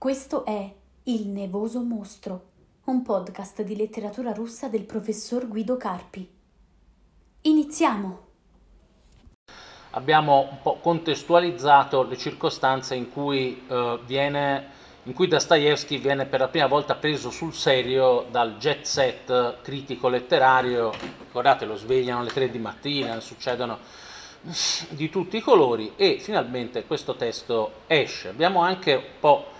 Questo è Il Nevoso Mostro, un podcast di letteratura russa del professor Guido Carpi. Iniziamo! Abbiamo un po' contestualizzato le circostanze in cui, eh, viene, in cui Dostoevsky viene per la prima volta preso sul serio dal jet set critico letterario. Ricordate, lo svegliano alle 3 di mattina, succedono di tutti i colori e finalmente questo testo esce. Abbiamo anche un po'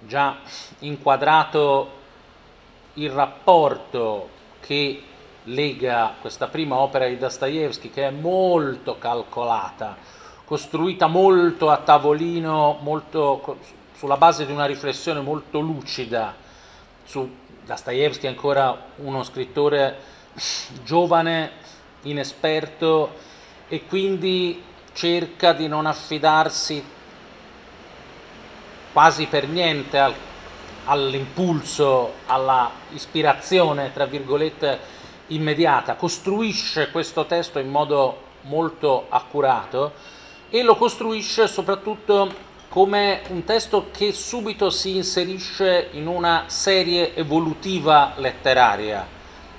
già inquadrato il rapporto che lega questa prima opera di Dostoevsky che è molto calcolata, costruita molto a tavolino, molto, sulla base di una riflessione molto lucida. Su Dostoevsky ancora uno scrittore giovane, inesperto e quindi cerca di non affidarsi quasi per niente al, all'impulso, alla ispirazione, tra virgolette, immediata, costruisce questo testo in modo molto accurato e lo costruisce soprattutto come un testo che subito si inserisce in una serie evolutiva letteraria.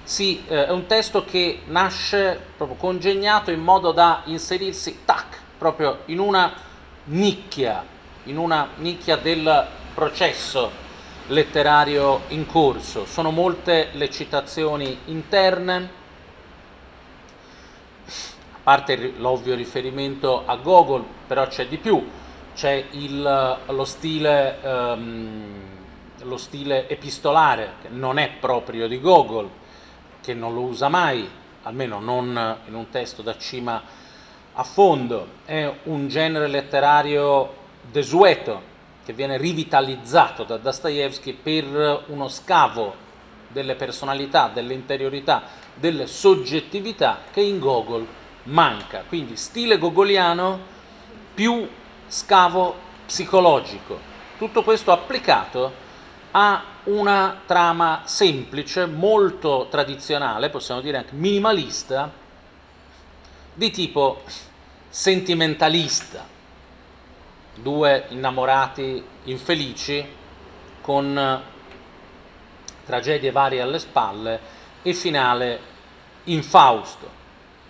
Sì, eh, è un testo che nasce proprio congegnato in modo da inserirsi, tac, proprio in una nicchia, in una nicchia del processo letterario in corso. Sono molte le citazioni interne, a parte l'ovvio riferimento a Gogol, però c'è di più, c'è il, lo, stile, um, lo stile epistolare, che non è proprio di Gogol, che non lo usa mai, almeno non in un testo da cima a fondo, è un genere letterario desueto che viene rivitalizzato da Dostoevsky per uno scavo delle personalità, delle interiorità, delle soggettività che in Gogol manca. Quindi stile gogoliano più scavo psicologico. Tutto questo applicato ha una trama semplice, molto tradizionale, possiamo dire anche minimalista, di tipo sentimentalista. Due innamorati infelici con tragedie varie alle spalle e finale infausto.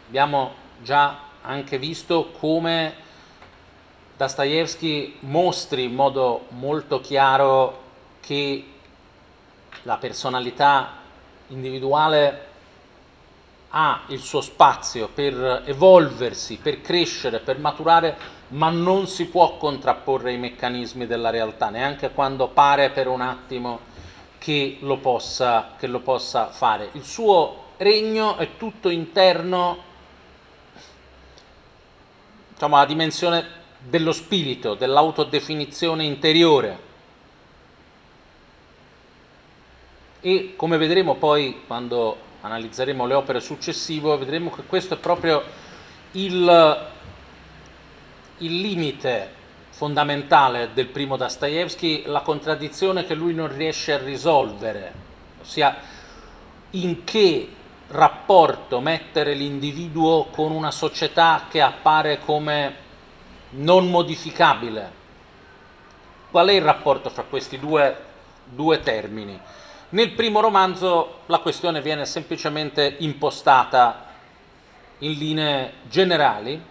Abbiamo già anche visto come Dostoevsky mostri in modo molto chiaro che la personalità individuale ha il suo spazio per evolversi, per crescere, per maturare, ma non si può contrapporre ai meccanismi della realtà, neanche quando pare per un attimo che lo possa, che lo possa fare. Il suo regno è tutto interno, diciamo, alla dimensione dello spirito, dell'autodefinizione interiore e come vedremo poi quando analizzeremo le opere successive, vedremo che questo è proprio il, il limite fondamentale del primo Dostoevsky, la contraddizione che lui non riesce a risolvere, ossia in che rapporto mettere l'individuo con una società che appare come non modificabile. Qual è il rapporto fra questi due, due termini? Nel primo romanzo la questione viene semplicemente impostata in linee generali.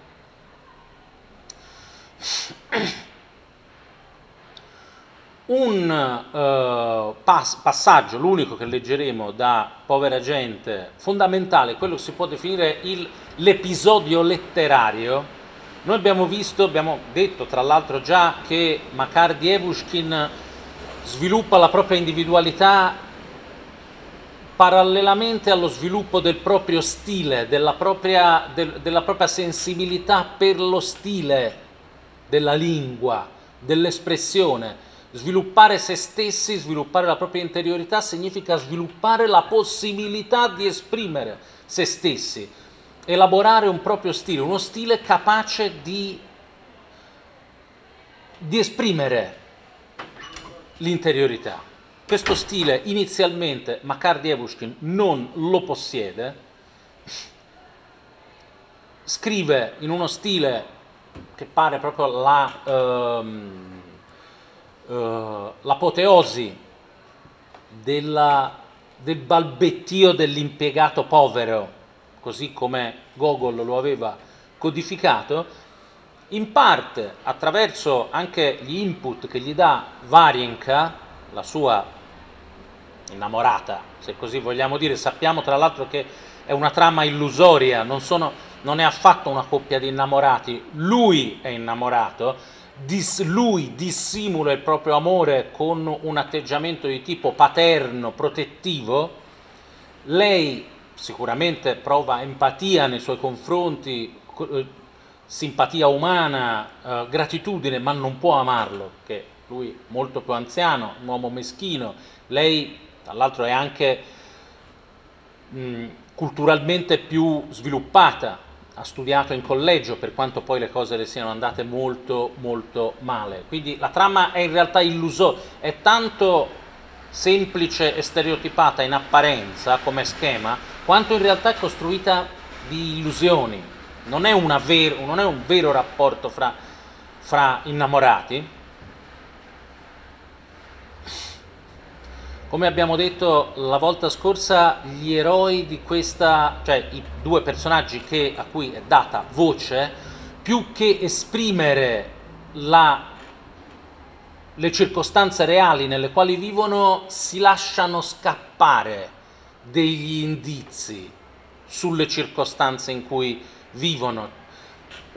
Un uh, pass- passaggio, l'unico che leggeremo da Povera Gente, fondamentale, quello che si può definire il, l'episodio letterario. Noi abbiamo visto, abbiamo detto tra l'altro già che Makar Dievushkin sviluppa la propria individualità parallelamente allo sviluppo del proprio stile, della propria, del, della propria sensibilità per lo stile della lingua, dell'espressione. Sviluppare se stessi, sviluppare la propria interiorità significa sviluppare la possibilità di esprimere se stessi, elaborare un proprio stile, uno stile capace di, di esprimere l'interiorità. Questo stile inizialmente Makar Dievushkin non lo possiede, scrive in uno stile che pare proprio la, ehm, eh, l'apoteosi della, del balbettio dell'impiegato povero, così come Gogol lo aveva codificato, in parte attraverso anche gli input che gli dà Varienka, la sua innamorata, se così vogliamo dire. Sappiamo tra l'altro che è una trama illusoria, non, sono, non è affatto una coppia di innamorati, lui è innamorato, dis, lui dissimula il proprio amore con un atteggiamento di tipo paterno, protettivo, lei sicuramente prova empatia nei suoi confronti, eh, simpatia umana, eh, gratitudine, ma non può amarlo, perché lui molto più anziano, un uomo meschino, lei tra l'altro è anche mh, culturalmente più sviluppata, ha studiato in collegio per quanto poi le cose le siano andate molto molto male. Quindi la trama è in realtà illusoria, è tanto semplice e stereotipata in apparenza come schema, quanto in realtà è costruita di illusioni. Non è, ver- non è un vero rapporto fra, fra innamorati, Come abbiamo detto la volta scorsa, gli eroi di questa, cioè i due personaggi che, a cui è data voce, più che esprimere la, le circostanze reali nelle quali vivono, si lasciano scappare degli indizi sulle circostanze in cui vivono.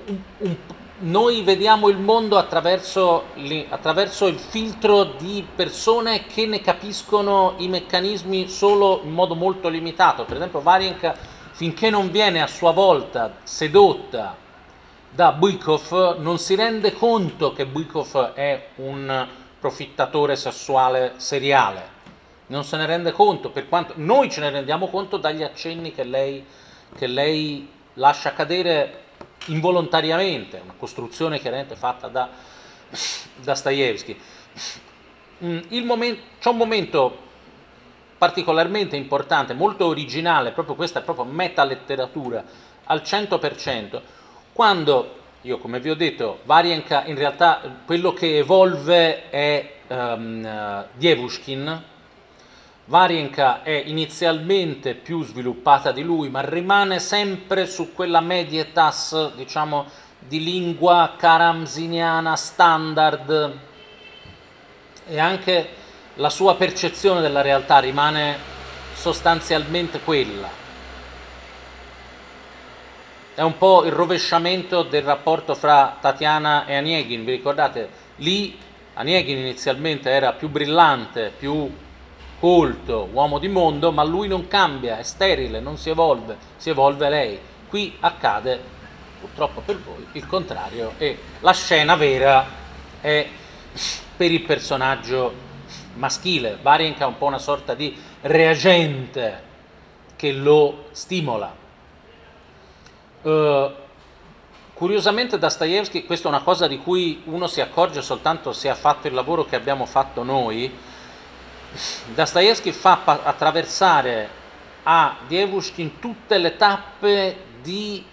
Un, un, noi vediamo il mondo attraverso, attraverso, il filtro di persone che ne capiscono i meccanismi solo in modo molto limitato. Per esempio, Varienka, finché non viene a sua volta sedotta da Bykov, non si rende conto che Bykov è un profittatore sessuale seriale. Non se ne rende conto, per quanto noi ce ne rendiamo conto dagli accenni che lei, che lei lascia cadere involontariamente, una costruzione chiaramente fatta da Dostoevsky. Mm, c'è un momento particolarmente importante, molto originale, proprio questa è proprio metaletteratura al 100%, quando io come vi ho detto, Varienka in realtà quello che evolve è um, Dievushkin, Varienka è inizialmente più sviluppata di lui, ma rimane sempre su quella medietas, diciamo, di lingua karamziniana standard e anche la sua percezione della realtà rimane sostanzialmente quella. È un po' il rovesciamento del rapporto fra Tatiana e Anieghin, vi ricordate? Lì Anieghin inizialmente era più brillante, più colto, uomo di mondo, ma lui non cambia, è sterile, non si evolve, si evolve lei. Qui accade, purtroppo per voi, il contrario e la scena vera è per il personaggio maschile. Varienka è un po' una sorta di reagente che lo stimola. Uh, curiosamente Dostoevsky, questa è una cosa di cui uno si accorge soltanto se ha fatto il lavoro che abbiamo fatto noi, Dostoevsky fa attraversare a Dievushkin tutte le tappe di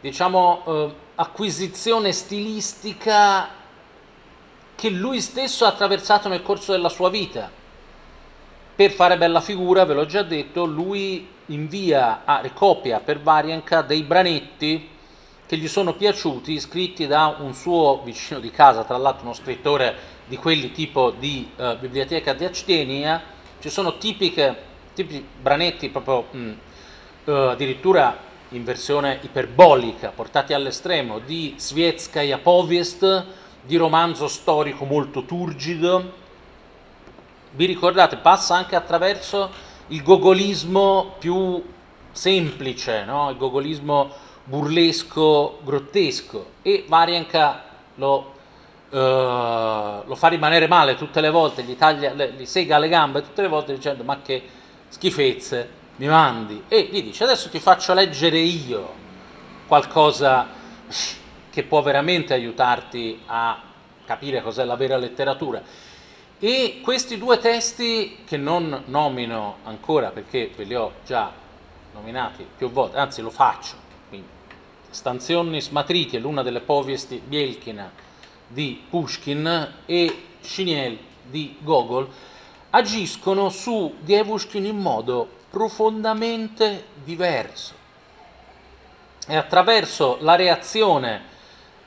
diciamo, eh, acquisizione stilistica che lui stesso ha attraversato nel corso della sua vita. Per fare bella figura, ve l'ho già detto, lui invia a ricopia per Varianka dei branetti che gli sono piaciuti, scritti da un suo vicino di casa, tra l'altro uno scrittore di quelli tipo di uh, biblioteca di Actenia, ci sono tipiche, tipici branetti proprio mh, uh, addirittura in versione iperbolica, portati all'estremo, di Svietskaya Povest, di romanzo storico molto turgido. Vi ricordate, passa anche attraverso il gogolismo più semplice, no? il gogolismo burlesco, grottesco, e Varianka lo Uh, lo fa rimanere male tutte le volte, gli, taglia, le, gli sega le gambe tutte le volte dicendo ma che schifezze mi mandi e gli dice adesso ti faccio leggere io qualcosa che può veramente aiutarti a capire cos'è la vera letteratura. E questi due testi che non nomino ancora perché ve li ho già nominati più volte, anzi lo faccio, quindi Stanzionis Matriti è l'una delle povesti Bielkina di Pushkin e Chiniel di Gogol agiscono su Dievushkin in modo profondamente diverso. E attraverso la reazione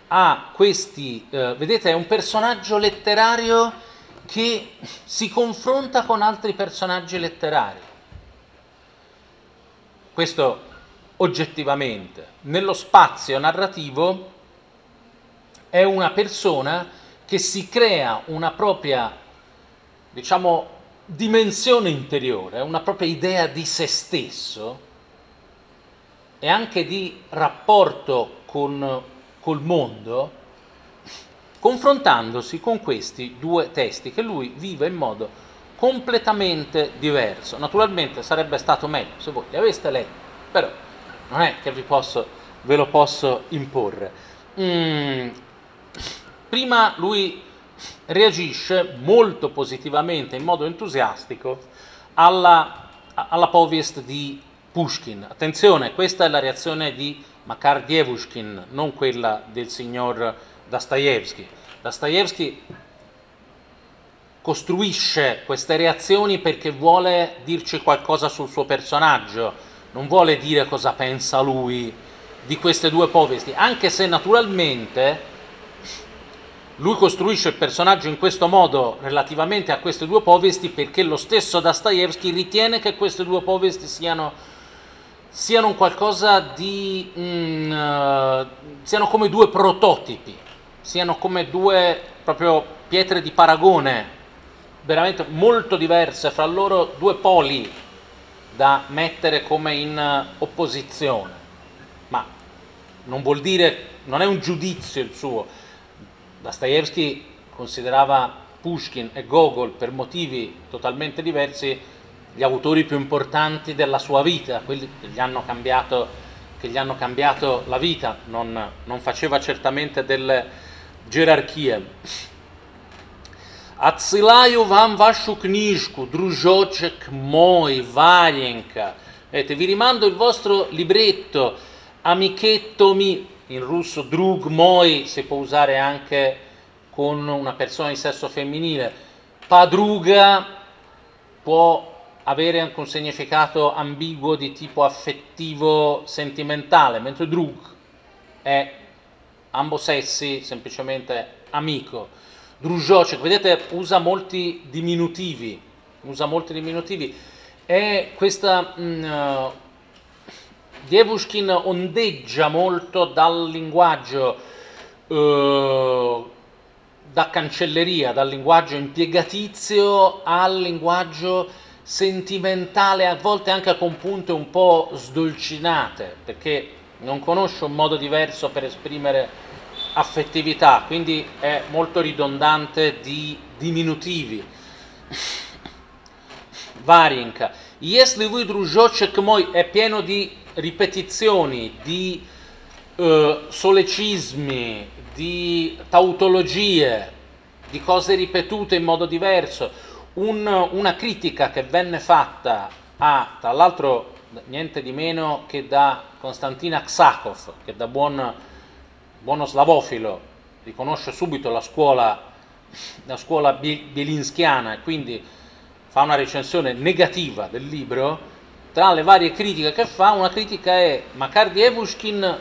a questi, eh, vedete, è un personaggio letterario che si confronta con altri personaggi letterari. Questo oggettivamente. Nello spazio narrativo è una persona che si crea una propria, diciamo, dimensione interiore, una propria idea di se stesso e anche di rapporto con col mondo, confrontandosi con questi due testi che lui vive in modo completamente diverso. Naturalmente sarebbe stato meglio se voi li aveste letti, però non è che posso, ve lo posso imporre. Mm, prima lui reagisce molto positivamente, in modo entusiastico, alla, alla povest di Pushkin. Attenzione, questa è la reazione di Makar Dievushkin, non quella del signor Dostoevsky. Dostoevsky costruisce queste reazioni perché vuole dirci qualcosa sul suo personaggio, non vuole dire cosa pensa lui di queste due povesti, anche se naturalmente lui costruisce il personaggio in questo modo relativamente a queste due povesti perché lo stesso Dostoevsky ritiene che queste due povesti siano, siano qualcosa di... Mm, uh, siano come due prototipi, siano come due proprio pietre di paragone veramente molto diverse fra loro, due poli da mettere come in opposizione. Ma non vuol dire, non è un giudizio il suo. Dostoevsky considerava Pushkin e Gogol per motivi totalmente diversi gli autori più importanti della sua vita, quelli che gli hanno cambiato, gli hanno cambiato la vita, non, non faceva certamente delle gerarchie. Отсылаю вам вашу книжку, дружочек мой, Варенька. Vedete, vi rimando il vostro libretto, amichetto mi, in russo drug moi si può usare anche con una persona di sesso femminile. Padruga può avere anche un significato ambiguo di tipo affettivo sentimentale, mentre drug è ambo sessi semplicemente amico. Druzhocek, vedete, usa molti diminutivi, usa molti diminutivi. E questa mh, uh, Dievushkin ondeggia molto dal linguaggio uh, da cancelleria, dal linguaggio impiegatizio al linguaggio sentimentale, a volte anche con punte un po' sdolcinate, perché non conosce un modo diverso per esprimere affettività, quindi è molto ridondante di diminutivi. Varinka. Если вы, дружочек мой, è pieno di ripetizioni, di uh, solecismi, di tautologie, di cose ripetute in modo diverso. Un, una critica che venne fatta a, tra l'altro, niente di meno che da Konstantin Aksakov, che da buon buono slavofilo riconosce subito la scuola, la scuola bielinskiana e quindi fa una recensione negativa del libro, tra le varie critiche che fa, una critica è Makar Evushkin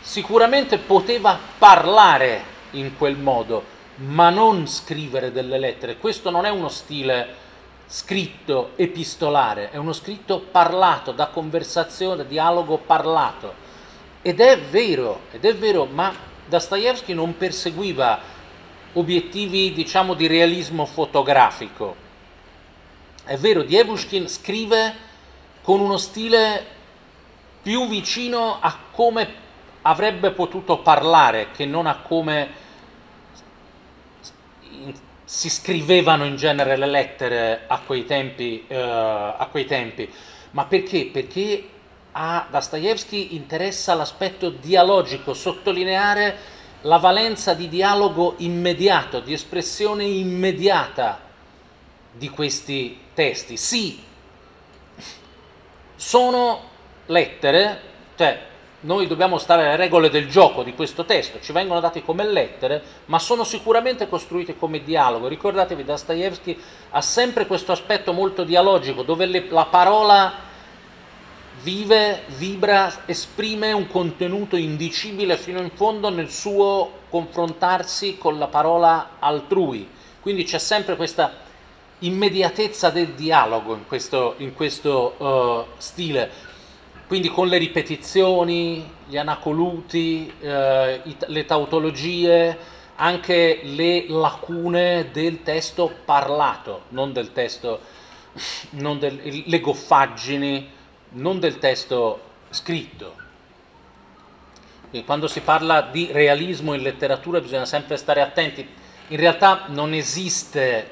sicuramente poteva parlare in quel modo, ma non scrivere delle lettere. Questo non è uno stile scritto epistolare, è uno scritto parlato, da conversazione, dialogo parlato. Ed è vero, ed è vero, ma Dostoevsky non perseguiva obiettivi, diciamo, di realismo fotografico. È vero, Dievushkin scrive con uno stile più vicino a come avrebbe potuto parlare che non a come si scrivevano in genere le lettere a quei tempi. Uh, a quei tempi. Ma perché? Perché a Dostoevsky interessa l'aspetto dialogico, sottolineare la valenza di dialogo immediato, di espressione immediata di questi testi. Sì, sono lettere, cioè noi dobbiamo stare alle regole del gioco di questo testo, ci vengono dati come lettere, ma sono sicuramente costruiti come dialogo. Ricordatevi, Dostoevsky ha sempre questo aspetto molto dialogico, dove le, la parola vive, vibra, esprime un contenuto indicibile fino in fondo nel suo confrontarsi con la parola altrui. Quindi c'è sempre questa immediatezza del dialogo in questo, in questo uh, stile quindi con le ripetizioni, gli anacoluti, eh, le tautologie, anche le lacune del testo parlato, non del testo, non del, le goffaggini, non del testo scritto. Quindi quando si parla di realismo in letteratura bisogna sempre stare attenti. In realtà non esiste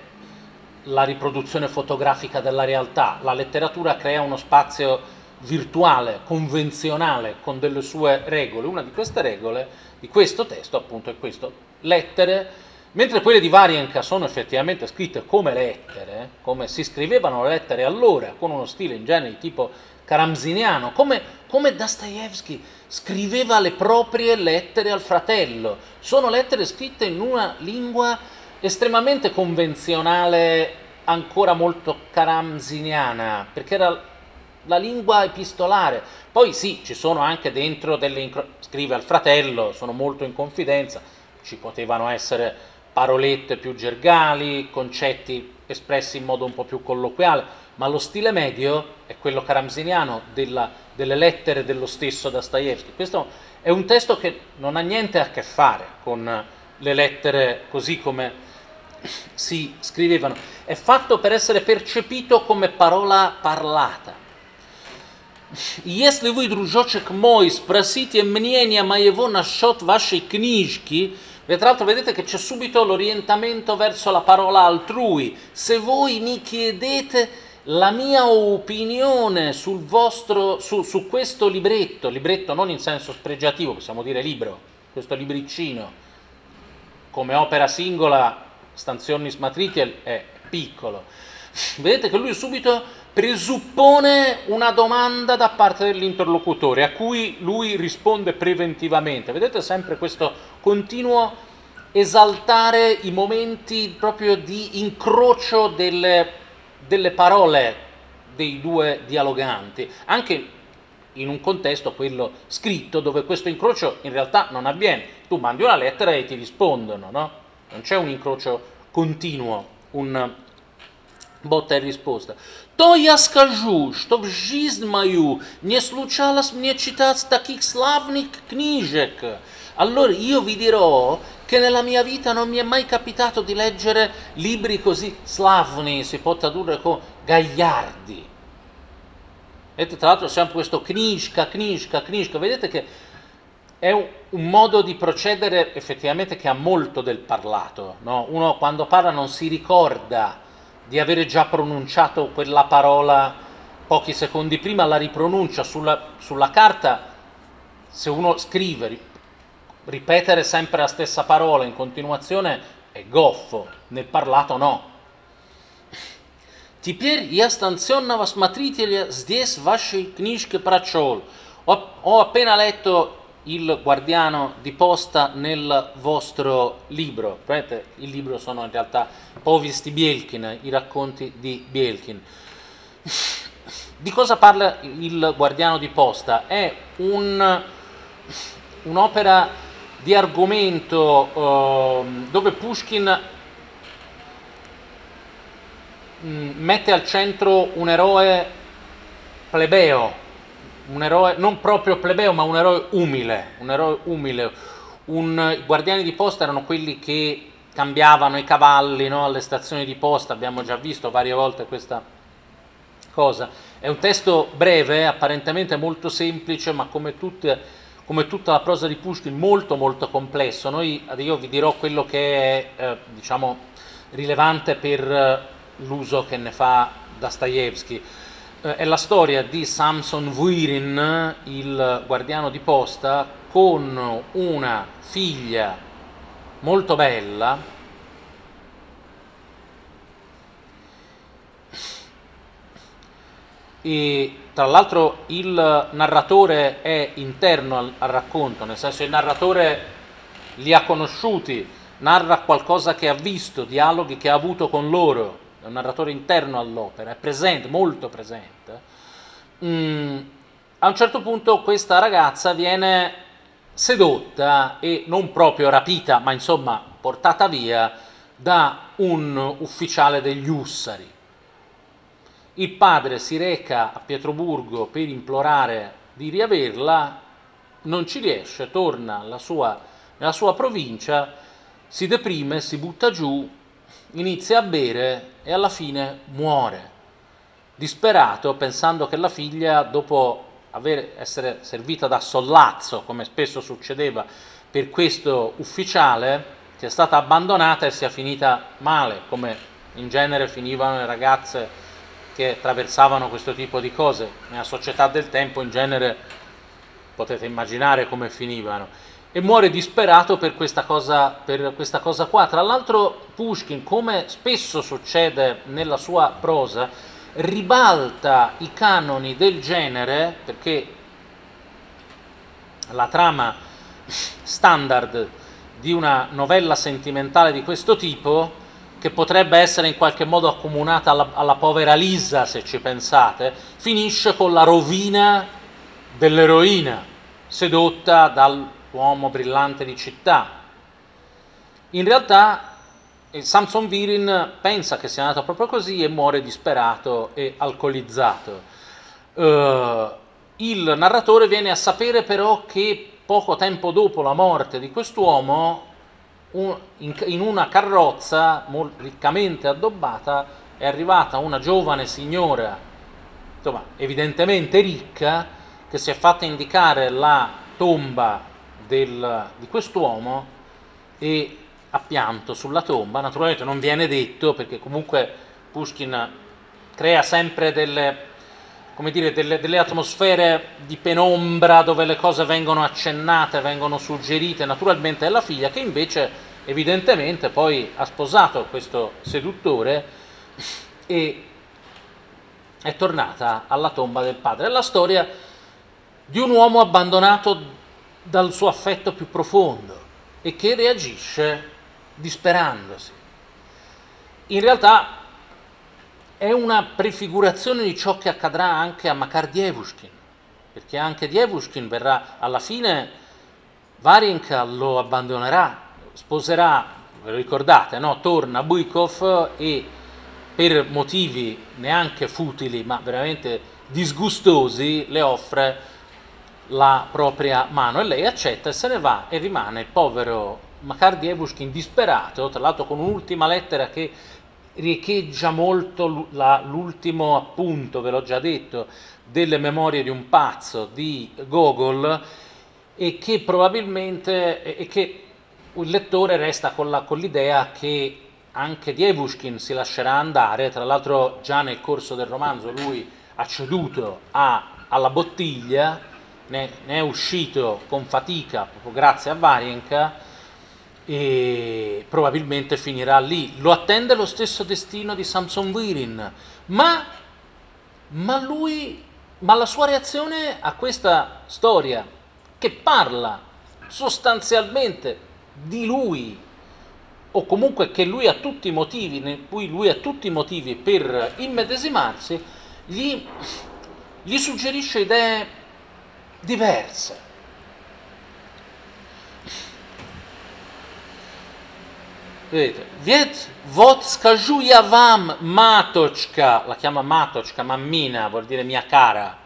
la riproduzione fotografica della realtà, la letteratura crea uno spazio virtuale, convenzionale, con delle sue regole. Una di queste regole, di questo testo, appunto, è questo, lettere, mentre quelle di Varianka sono effettivamente scritte come lettere, come si scrivevano le lettere allora, con uno stile in genere di tipo caramsiniano, come, come Dostoevsky scriveva le proprie lettere al fratello. Sono lettere scritte in una lingua estremamente convenzionale, ancora molto caramsiniana, perché era la lingua epistolare. Poi sì, ci sono anche dentro delle... Incro- scrive al fratello, sono molto in confidenza, ci potevano essere parolette più gergali, concetti espressi in modo un po' più colloquiale, ma lo stile medio è quello caramsiniano della, delle lettere dello stesso Dostoevsky. Questo è un testo che non ha niente a che fare con le lettere così come si scrivevano, è fatto per essere percepito come parola parlata. Если вы, дружочек мой, спросите мнение моего насчет вашей книжки, e tra l'altro vedete che c'è subito l'orientamento verso la parola altrui. Se voi mi chiedete la mia opinione sul vostro, su, su questo libretto, libretto non in senso spregiativo, possiamo dire libro, questo libricino, come opera singola, Stanzionis Matritiel è piccolo. Vedete che lui subito presuppone una domanda da parte dell'interlocutore a cui lui risponde preventivamente. Vedete sempre questo continuo esaltare i momenti proprio di incrocio delle, delle parole dei due dialoganti, anche in un contesto, quello scritto, dove questo incrocio in realtà non avviene. Tu mandi una lettera e ti rispondono, no? Non c'è un incrocio continuo, un botta e risposta. то я скажу, что в жизнь мою не случалось мне читать таких славных книжек. Allora io vi dirò che nella mia vita non mi è mai capitato di leggere libri così slavni, si può tradurre con gagliardi. Vedete, tra l'altro sempre questo knishka, knishka, knishka, vedete che è un, un, modo di procedere effettivamente che ha molto del parlato. No? Uno quando parla non si ricorda di avere già pronunciato quella parola pochi secondi prima, la ripronuncia sulla, sulla carta, se uno scrive, ripetere sempre la stessa parola in continuazione è goffo, nel parlato no. Теперь я станционного смотрителя здесь в вашей книжке прочел. Ho, ho appena letto il guardiano di posta nel vostro libro. Vedete, il libro sono in realtà Povisti Bielkin, i racconti di Bielkin. Di cosa parla il guardiano di posta? È un, un'opera di argomento uh, dove Pushkin mm, mette al centro un eroe plebeo, un eroe non proprio plebeo, ma un eroe umile, un eroe umile. Un, I guardiani di posta erano quelli che cambiavano i cavalli no, alle stazioni di posta, abbiamo già visto varie volte questa cosa. È un testo breve, apparentemente molto semplice, ma come, tutte, come tutta la prosa di Pushkin molto molto complesso. Noi, io vi dirò quello che è eh, diciamo, rilevante per eh, l'uso che ne fa Dostoevsky. Eh, è la storia di Samson Vuirin, il guardiano di posta, con una figlia molto bella, e tra l'altro il narratore è interno al, al racconto, nel senso il narratore li ha conosciuti, narra qualcosa che ha visto, dialoghi che ha avuto con loro, un narratore interno all'opera, è presente, molto presente. Mm, a un certo punto questa ragazza viene sedotta e non proprio rapita, ma insomma portata via da un ufficiale degli Ussari il padre si reca a Pietroburgo per implorare di riaverla, non ci riesce, torna sua, nella sua provincia, si deprime, si butta giù, inizia a bere e alla fine muore. Disperato, pensando che la figlia, dopo aver, essere servita da sollazzo, come spesso succedeva per questo ufficiale, sia stata abbandonata e sia finita male, come in genere finivano le ragazze che attraversavano questo tipo di cose. Nella società del tempo in genere potete immaginare come finivano. E muore disperato per questa cosa, per questa cosa qua. Tra l'altro Pushkin, come spesso succede nella sua prosa, ribalta i canoni del genere perché la trama standard di una novella sentimentale di questo tipo che potrebbe essere in qualche modo accomunata alla, alla povera Lisa, se ci pensate, finisce con la rovina dell'eroina, sedotta dall'uomo brillante di città. In realtà Samson Virin pensa che sia andato proprio così e muore disperato e alcolizzato. Uh, il narratore viene a sapere però che poco tempo dopo la morte di quest'uomo in, una carrozza riccamente addobbata è arrivata una giovane signora, insomma, evidentemente ricca, che si è fatta indicare la tomba del, di quest'uomo e ha pianto sulla tomba. Naturalmente non viene detto perché comunque Pushkin crea sempre delle, dire, delle, delle atmosfere di penombra dove le cose vengono accennate, vengono suggerite. Naturalmente è la figlia che invece evidentemente poi ha sposato questo seduttore e è tornata alla tomba del padre. È la storia di un uomo abbandonato dal suo affetto più profondo e che reagisce disperandosi. In realtà è una prefigurazione di ciò che accadrà anche a Makar Dievushkin, perché anche Dievushkin verrà alla fine, Varinka lo abbandonerà sposerà, ve lo ricordate, no? torna a Buikov e per motivi neanche futili ma veramente disgustosi le offre la propria mano e lei accetta e se ne va e rimane il povero Makar Dievushkin disperato, tra l'altro con un'ultima lettera che riecheggia molto l'ultimo appunto, ve l'ho già detto, delle memorie di un pazzo di Gogol e che probabilmente e che il lettore resta con, la, con l'idea che anche Dievushkin si lascerà andare, tra l'altro già nel corso del romanzo lui ha ceduto a, alla bottiglia, ne, ne, è uscito con fatica proprio grazie a Varienka e probabilmente finirà lì. Lo attende lo stesso destino di Samson Virin, ma, ma lui, ma la sua reazione a questa storia che parla sostanzialmente di lui o comunque che lui ha tutti i motivi, in cui lui ha tutti i motivi per immedesimarsi, gli, gli suggerisce idee diverse. Vedete, Viet vot skaju ya vam matochka, la chiama matochka, mammina, vuol dire mia cara.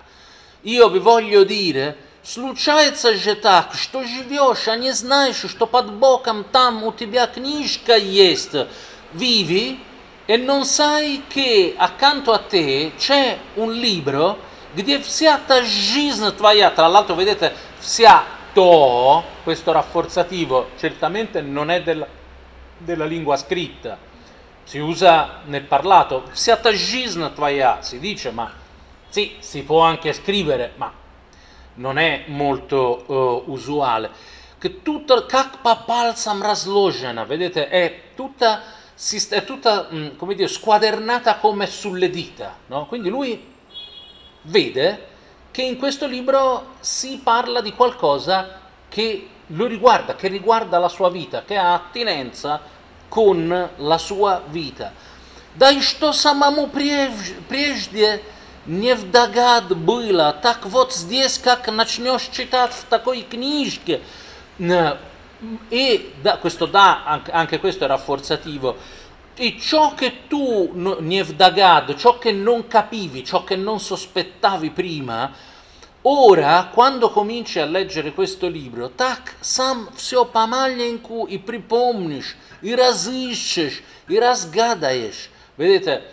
Io vi voglio dire Случается же так, что живешь, а не знаешь, что под боком там у тебя книжка есть. Vivi e non sai che accanto a te c'è un libro где вся та жизнь твоя, tra l'altro vedete, вся то, questo rafforzativo certamente non è della, della lingua scritta, si usa nel parlato, si dice, ma sì, si può anche scrivere, ma non è molto uh, usuale. Che tutto kakpa palsam razlojena, vedete, è tutta, è tutta mm, come dire, squadernata come sulle dita, no? Quindi lui vede che in questo libro si parla di qualcosa che lo riguarda, che riguarda la sua vita, che ha attinenza con la sua vita. Да и что самому прежде не в догад было, так вот здесь, как начнешь читать в такой книжке, e da, questo da, anche questo è rafforzativo, e ciò che tu, Nevdagad, ciò che non capivi, ciò che non sospettavi prima, ora, quando cominci a leggere questo libro, так сам все помаленьку и припомнишь, и разыщешь, и разгадаешь. Vedete,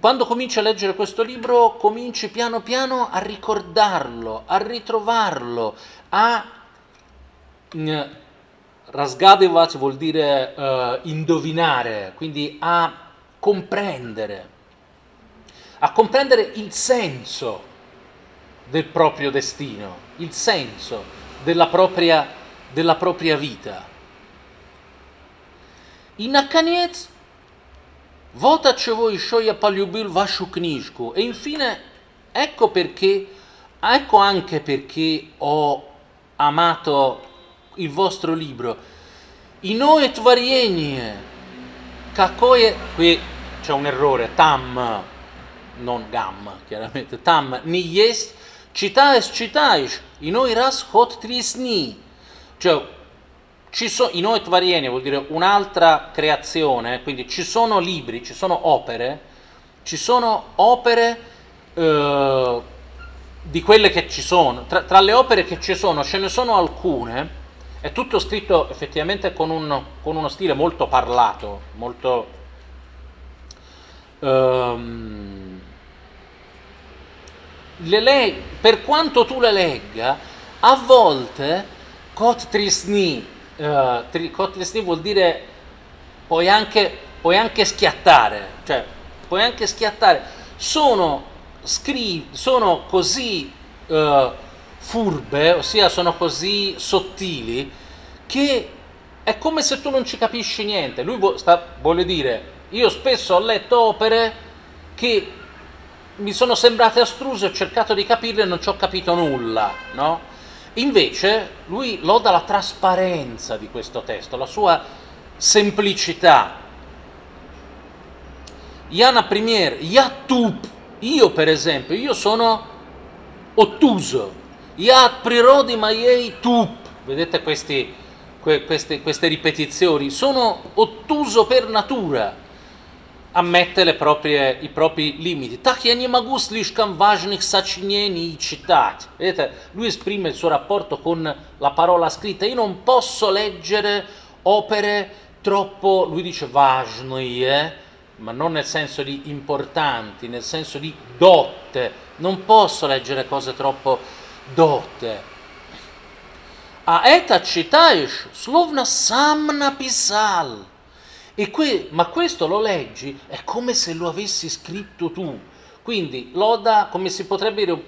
quando cominci a leggere questo libro, cominci piano piano a ricordarlo, a ritrovarlo, a Rasgadevat vuol dire uh, indovinare, quindi a comprendere, a comprendere il senso del proprio destino, il senso della propria, della propria vita. И, наконец, вот от чего еще я полюбил вашу книжку. E infine, ecco perché, ecco anche perché ho amato il vostro libro. Inoe tvarienie, kakoye, qui c'è un errore, tam, non gam, chiaramente, tam, ni есть, читаешь, читаешь, иной раз ход тресни. Cioè, ci so, Inoe tvarienie vuol dire un'altra creazione, quindi ci sono libri, ci sono opere, ci sono opere eh, di quelle che ci sono, tra, tra le opere che ci sono ce ne sono alcune è tutto scritto effettivamente con, un, con uno stile molto parlato, molto... Um, le per quanto tu le legga, a volte Kot Trisni, uh, tri, Kot Trisni vuol dire puoi anche, puoi anche schiattare, cioè puoi anche schiattare, sono, scri- sono così... Uh, furbe, ossia sono così sottili, che è come se tu non ci capisci niente. Lui sta, vuole dire, io spesso ho letto opere che mi sono sembrate astruse, ho cercato di capirle e non ci ho capito nulla, no? Invece lui loda la trasparenza di questo testo, la sua semplicità. Iana Premier, Yatub, io per esempio, io sono ottuso, Iat prirodi maiei tup, vedete questi, que, queste, queste, ripetizioni, sono ottuso per natura, ammette proprie, i propri limiti. Так я не могу слишком важных сочинений читать. Vedete, lui esprime il suo rapporto con la parola scritta. Io non posso leggere opere troppo, lui dice важные, ma non nel senso di importanti, nel senso di dotte. Non posso leggere cose troppo доте. А это читаешь, словно сам написал. E que, ma questo lo leggi, è come se lo avessi scritto tu. Quindi loda, come si potrebbe dire,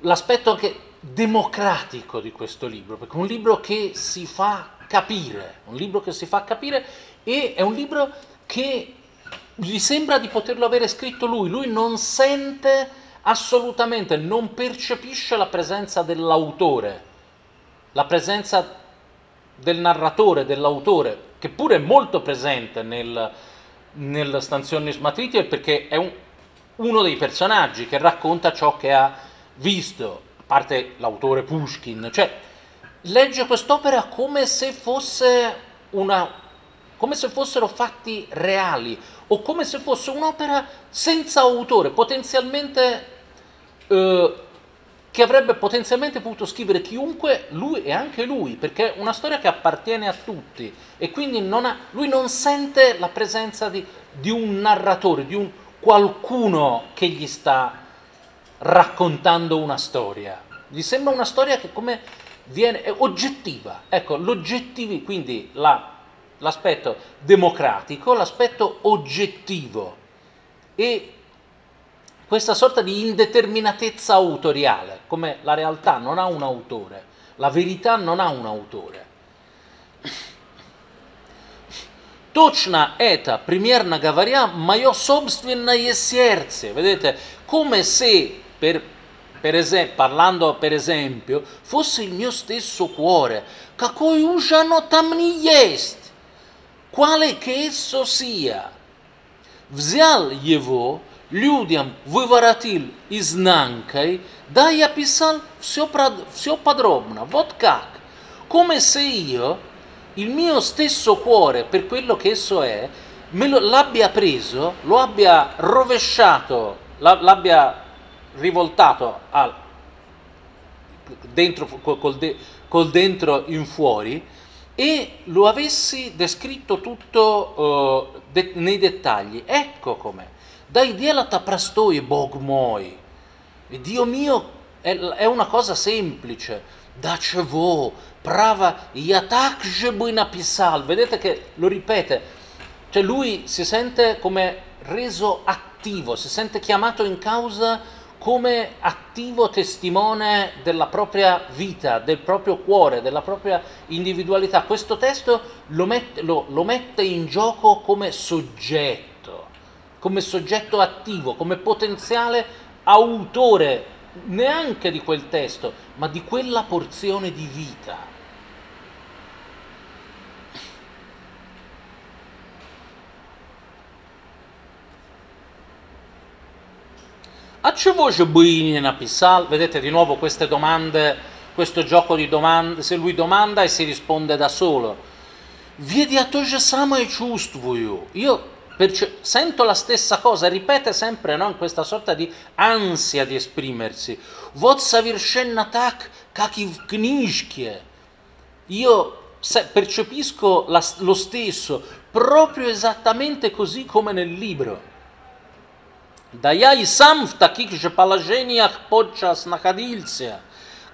l'aspetto anche democratico di questo libro, perché è un libro che si fa capire, un libro che si fa capire e è un libro che gli sembra di poterlo avere scritto lui, lui non sente assolutamente non percepisce la presenza dell'autore, la presenza del narratore, dell'autore, che pure è molto presente nel, nel Stanzionis Matritiel perché è un, uno dei personaggi che racconta ciò che ha visto, a parte l'autore Pushkin, cioè legge quest'opera come se fosse una come se fossero fatti reali o come se fosse un'opera senza autore, potenzialmente eh, che avrebbe potenzialmente potuto scrivere chiunque, lui e anche lui, perché è una storia che appartiene a tutti e quindi non ha, lui non sente la presenza di, di un narratore, di un qualcuno che gli sta raccontando una storia. Gli sembra una storia che come viene è oggettiva. Ecco, l'oggettivi, quindi la, l'aspetto democratico, l'aspetto oggettivo. E questa sorta di indeterminatezza autoriale, come la realtà non ha un autore, la verità non ha un autore. Точно это примерно говоря мое собственное сердце. Vedete, come se per, per esempio, parlando per esempio, fosse il mio stesso cuore. Какой уж оно там не есть, quale che esso sia. Взял его, людям выворотил изнанкой, да и описал все, все подробно. Вот как. Come se io, il mio stesso cuore, per quello che esso è, me lo, l'abbia preso, lo abbia rovesciato, l'abbia rivoltato al, dentro, col, de, col, dentro in fuori e lo avessi descritto tutto uh, de, nei dettagli. Ecco com'è. Dai dielata prastoi bog moi. Dio mio è, una cosa semplice. Da cevo, prava, yatak je bui napisal. Vedete che lo ripete. Cioè lui si sente come reso attivo, si sente chiamato in causa come attivo testimone della propria vita, del proprio cuore, della propria individualità. Questo testo lo mette, lo, lo mette in gioco come soggetto, come soggetto attivo, come potenziale autore neanche di quel testo, ma di quella porzione di vita. A чего же бы написал? Vedete di nuovo queste domande, questo gioco di domande, se lui domanda e si risponde da solo. Ведь я то же самое чувствую. Io perce- sento la stessa cosa, ripete sempre no, in questa sorta di ansia di esprimersi. Вот совершенно так, как и в книжке. Io se- percepisco la, lo stesso, proprio esattamente così come nel libro. Да я и сам в таких же положениях подчас находился,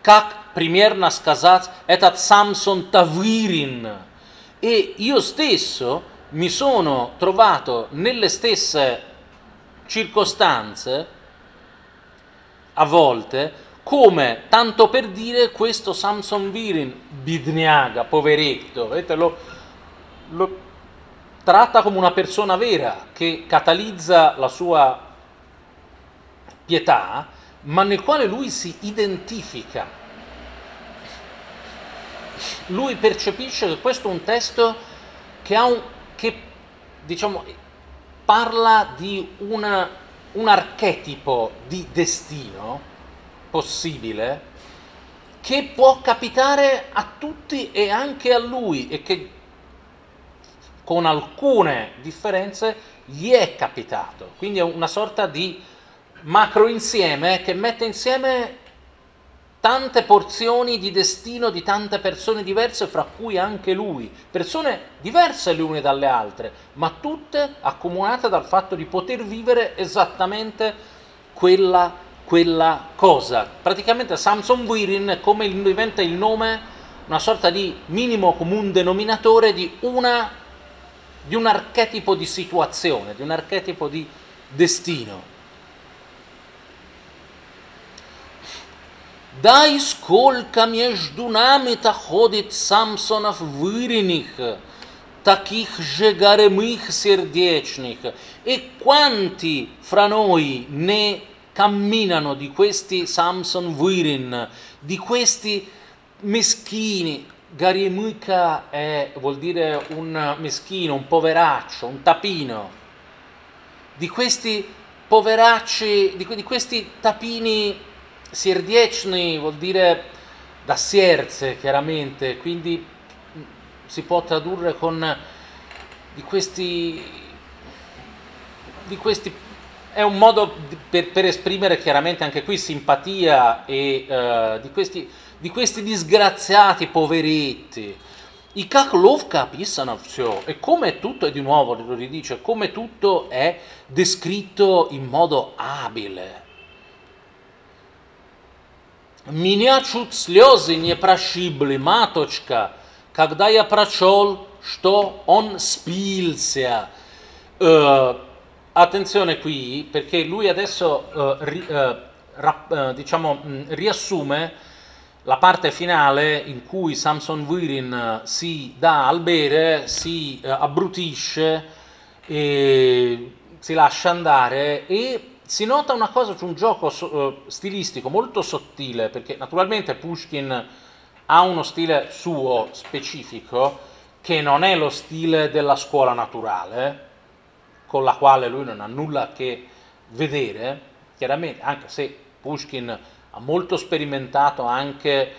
как, примерно сказать, этот Самсон Тавирин. E io stesso mi sono trovato nelle stesse circostanze, a volte, come, tanto per dire, questo Samson Virin, bidniaga, poveretto, vedete, lo, lo tratta come una persona vera che catalizza la sua pietà, ma nel quale lui si identifica. Lui percepisce che questo è un testo che, un, che diciamo, parla di una, un archetipo di destino possibile che può capitare a tutti e anche a lui e che con alcune differenze gli è capitato. Quindi è una sorta di macro insieme che mette insieme tante porzioni di destino di tante persone diverse, fra cui anche lui, persone diverse le une dalle altre, ma tutte accomunate dal fatto di poter vivere esattamente quella, quella cosa. Praticamente Samson Wirin come diventa il nome, una sorta di minimo comune denominatore di, una, di un archetipo di situazione, di un archetipo di destino. Дай сколько между нами-то ходит Самсонов вырених, таких же горемых сердечных, e quanti fra noi ne camminano di questi Samson Virin, di questi meschini, Garimika è, vuol dire un meschino, un poveraccio, un tapino, di questi poveracci, di, di questi tapini Sierdiecny vuol dire da sierze, chiaramente, quindi si può tradurre con di questi, di questi è un modo per, per, esprimere chiaramente anche qui simpatia e uh, di, questi, di, questi, disgraziati poveretti. I Kaklovka pissano e come tutto, e di nuovo lo ridice, come tutto è descritto in modo abile Меня чуть слезы не прошибли, маточка, когда я прочел, что он spilся. Uh, attenzione qui, perché lui adesso uh, ri, uh, rap, diciamo, mh, riassume la parte finale in cui Samson Virin si dà al bere, si eh, abbrutisce, e si lascia andare e si nota una cosa, c'è un gioco so, eh, stilistico molto sottile, perché naturalmente Pushkin ha uno stile suo specifico, che non è lo stile della scuola naturale, con la quale lui non ha nulla a che vedere, chiaramente, anche se Pushkin ha molto sperimentato anche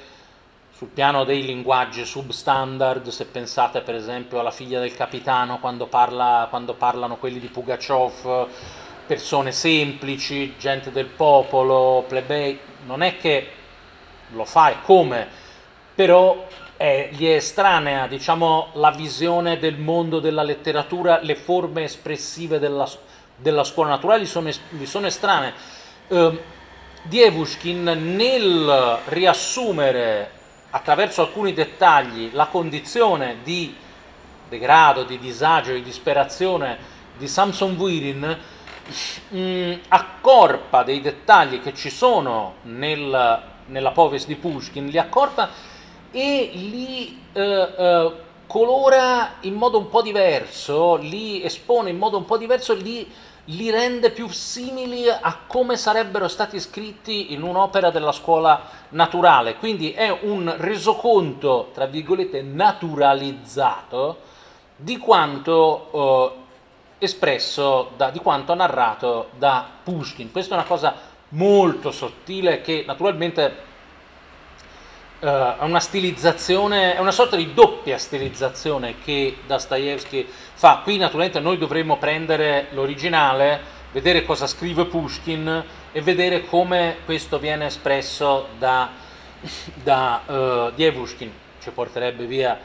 sul piano dei linguaggi substandard, se pensate per esempio alla figlia del capitano quando, parla, quando parlano quelli di Pugachov, persone semplici, gente del popolo, plebei, non è che lo fa e come, però è, gli è estranea diciamo, la visione del mondo della letteratura, le forme espressive della, della scuola naturale gli sono, gli sono estranee. Uh, Dievushkin nel riassumere attraverso alcuni dettagli la condizione di degrado, di disagio, di disperazione di Samson Virin, mh, mm, accorpa dei dettagli che ci sono nel, nella povest di Pushkin, li accorpa e li eh, eh, colora in modo un po' diverso, li espone in modo un po' diverso, li, li rende più simili a come sarebbero stati scritti in un'opera della scuola naturale. Quindi è un resoconto, tra virgolette, naturalizzato di quanto eh, espresso, da, di quanto narrato da Pushkin. Questa è una cosa molto sottile che naturalmente uh, una stilizzazione, è una sorta di doppia stilizzazione che Dostoevsky fa. Qui naturalmente noi dovremmo prendere l'originale, vedere cosa scrive Pushkin e vedere come questo viene espresso da, da uh, Dievushkin. Ci porterebbe via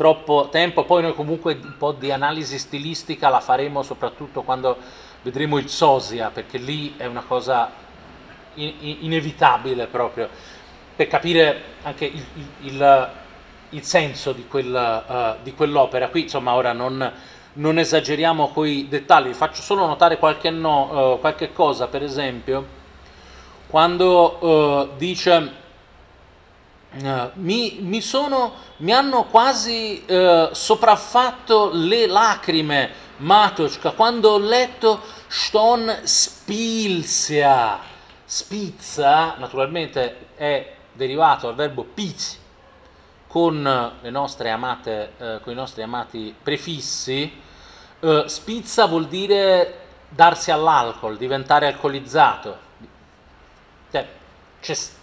troppo tempo, poi noi comunque un po' di analisi stilistica la faremo soprattutto quando vedremo il Sosia, perché lì è una cosa in, in, inevitabile proprio per capire anche il, il, il senso di, quel, uh, di, quell'opera. Qui insomma ora non, non esageriamo con i dettagli, faccio solo notare qualche, no, uh, qualche cosa, per esempio, quando uh, dice mi, mi, sono, mi, hanno quasi sopraffatto le lacrime, Matochka, quando ho letto Ston Spilzia. Spizza, naturalmente, è derivato dal verbo piz con, amate, eh, con i nostri amati prefissi, eh, spizza vuol dire darsi all'alcol, diventare alcolizzato. Cioè,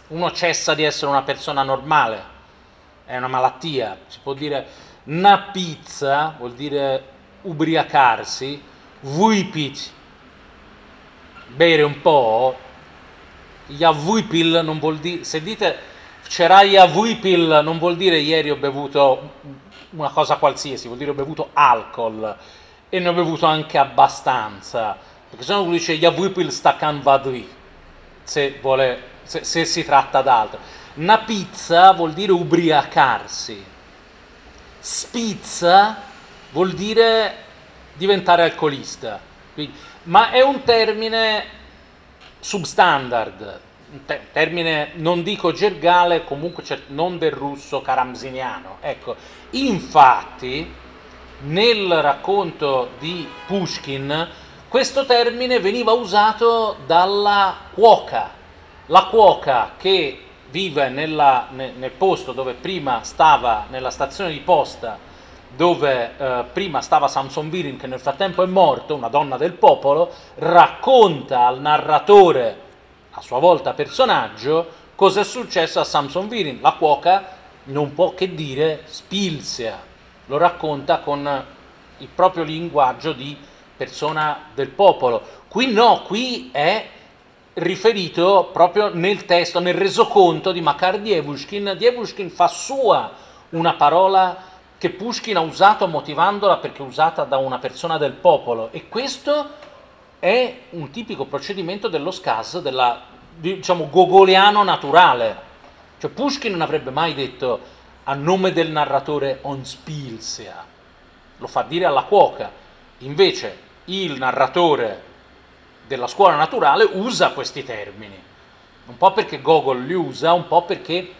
uno cessa di essere una persona normale, è una malattia. Si può dire una pizza, vuol dire ubriacarsi, vuipit, bere un po', Yavuipil non vuol dire, se dite c'era Yavuipil non vuol dire ieri ho bevuto una cosa qualsiasi, vuol dire ho bevuto alcol e ne ho bevuto anche abbastanza, perché se no uno dice Yavuipil stakan vadui, se, vuole, se, se si tratta d'altro. Una pizza vuol dire ubriacarsi, spizza vuol dire diventare alcolista, Quindi, ma è un termine substandard, termine non dico gergale, comunque non del russo karamziniano. Ecco, infatti nel racconto di Pushkin questo termine veniva usato dalla cuoca, la cuoca che vive nella, nel posto dove prima stava nella stazione di posta dove eh, prima stava Samson Virin, che nel frattempo è morto, una donna del popolo, racconta al narratore, a sua volta personaggio, cosa è successo a Samson Virin. La cuoca non può che dire spilzia, lo racconta con il proprio linguaggio di persona del popolo. Qui no, qui è riferito proprio nel testo, nel resoconto di Makar Dievushkin. Dievushkin fa sua una parola che Pushkin ha usato motivandola perché usata da una persona del popolo e questo è un tipico procedimento dello scas, della, diciamo, gogoliano naturale. Cioè Pushkin non avrebbe mai detto a nome del narratore on spilsia, lo fa dire alla cuoca. Invece il narratore della scuola naturale usa questi termini, un po' perché Gogol li usa, un po' perché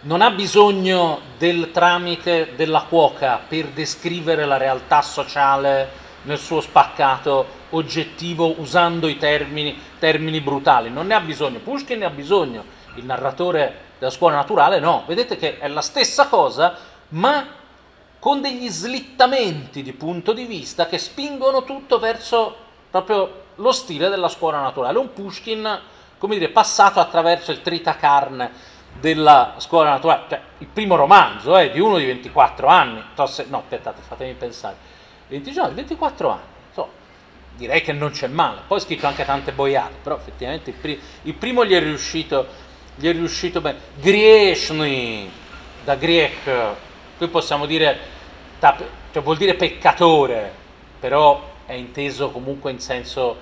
non ha bisogno del tramite della cuoca per descrivere la realtà sociale nel suo spaccato oggettivo usando i termini, termini brutali, non ne ha bisogno, Pushkin ne ha bisogno, il narratore della scuola naturale no, vedete che è la stessa cosa, ma con degli slittamenti di punto di vista che spingono tutto verso proprio lo stile della scuola naturale, un Pushkin, come dire, passato attraverso il tritacarne della scuola naturale, cioè il primo romanzo è eh, di uno di 24 anni, no aspettate, fatemi pensare, 20, no, 24 anni, so, direi che non c'è male, poi ha scritto anche tante boiate, però effettivamente il, pri- il primo gli è riuscito, gli è riuscito bene, Grieshny, da Griech, qui possiamo dire, cioè vuol dire peccatore, però è inteso comunque in senso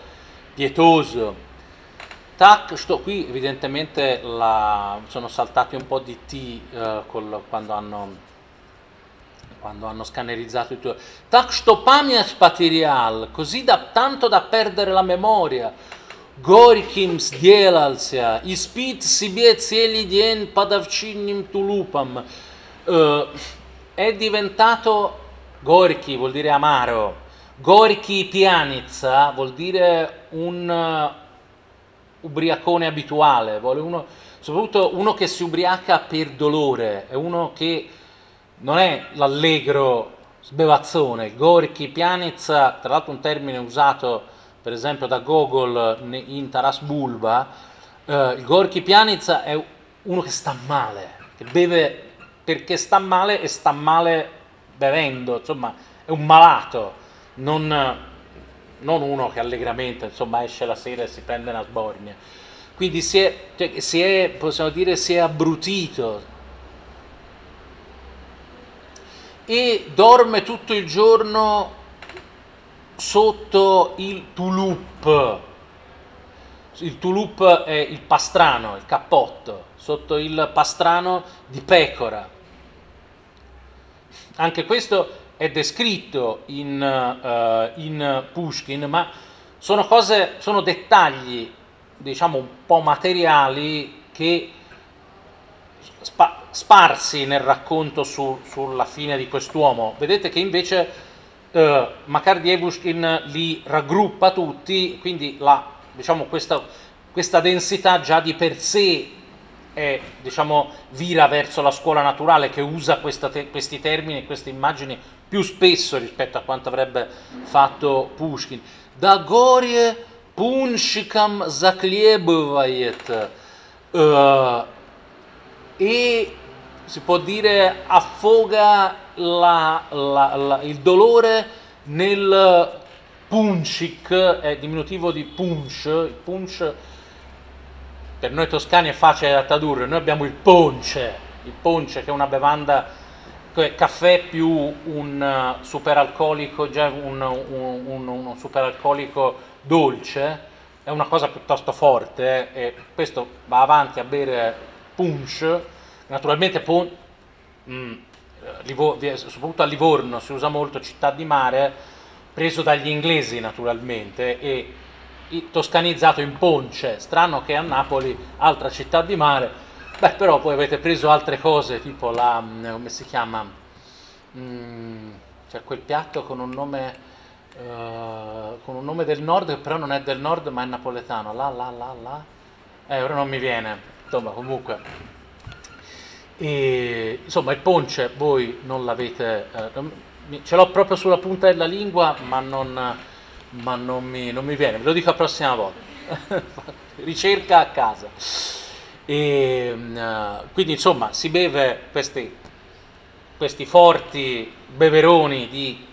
pietoso, Tac, sto qui evidentemente la, sono saltati un po' di T eh, col, quando, hanno, quando hanno scannerizzato il tuo. Tak, sto pamięć material, così da, tanto da perdere la memoria. Горьким сделался, и спит себе целый день под овчинным тулупом. Uh, è diventato Gorky, vuol dire amaro. Gorky pianizza vuol dire un ubriacone abituale, vuole uno, soprattutto uno che si ubriaca per dolore, è uno che non è l'allegro sbevazzone, Gorky Pianezza, tra l'altro un termine usato per esempio da Gogol in Taras Bulba, eh, il Gorky Pianezza è uno che sta male, che beve perché sta male e sta male bevendo, insomma è un malato, non, non uno che allegramente insomma, esce la sera e si prende una sbornia. Quindi si è, cioè, si è, possiamo dire, si è abbrutito e dorme tutto il giorno sotto il tulup. Il tulup è il pastrano, il cappotto, sotto il pastrano di pecora. Anche questo è descritto in, uh, in Pushkin, ma sono cose, sono dettagli, diciamo, un po' materiali che spa- sparsi nel racconto su, sulla fine di quest'uomo. Vedete che invece uh, Makar Dievushkin li raggruppa tutti, quindi la, diciamo, questa, questa densità già di per sé e diciamo, vira verso la scuola naturale che usa te- questi termini e queste immagini più spesso rispetto a quanto avrebbe fatto Pushkin. Da gorie punshikam zaklebvayet. Uh, eh, e si può dire affoga la, la, la, il dolore nel punchik, è diminutivo di punch, punch per noi toscani è facile da tradurre, noi abbiamo il ponce, il ponce che è una bevanda caffè più un uh, superalcolico, già un, un, un, un superalcolico dolce, è una cosa piuttosto forte eh, e questo va avanti a bere punch, naturalmente pun- mm, soprattutto a Livorno si usa molto città di mare, preso dagli inglesi naturalmente e toscanizzato in ponce, strano che a Napoli, altra città di mare, Beh, però poi avete preso altre cose, tipo la, mm, come si chiama, mm, cioè quel piatto con un nome, uh, con un nome del nord, che però non è del nord ma è napoletano, la la la la, eh, ora non mi viene, insomma comunque. E, insomma il ponce voi non l'avete, eh, ce l'ho proprio sulla punta della lingua ma non, ma non, mi, non mi viene, ve lo dico la prossima volta, ricerca a casa. E, uh, quindi insomma si beve questi, questi forti beveroni di,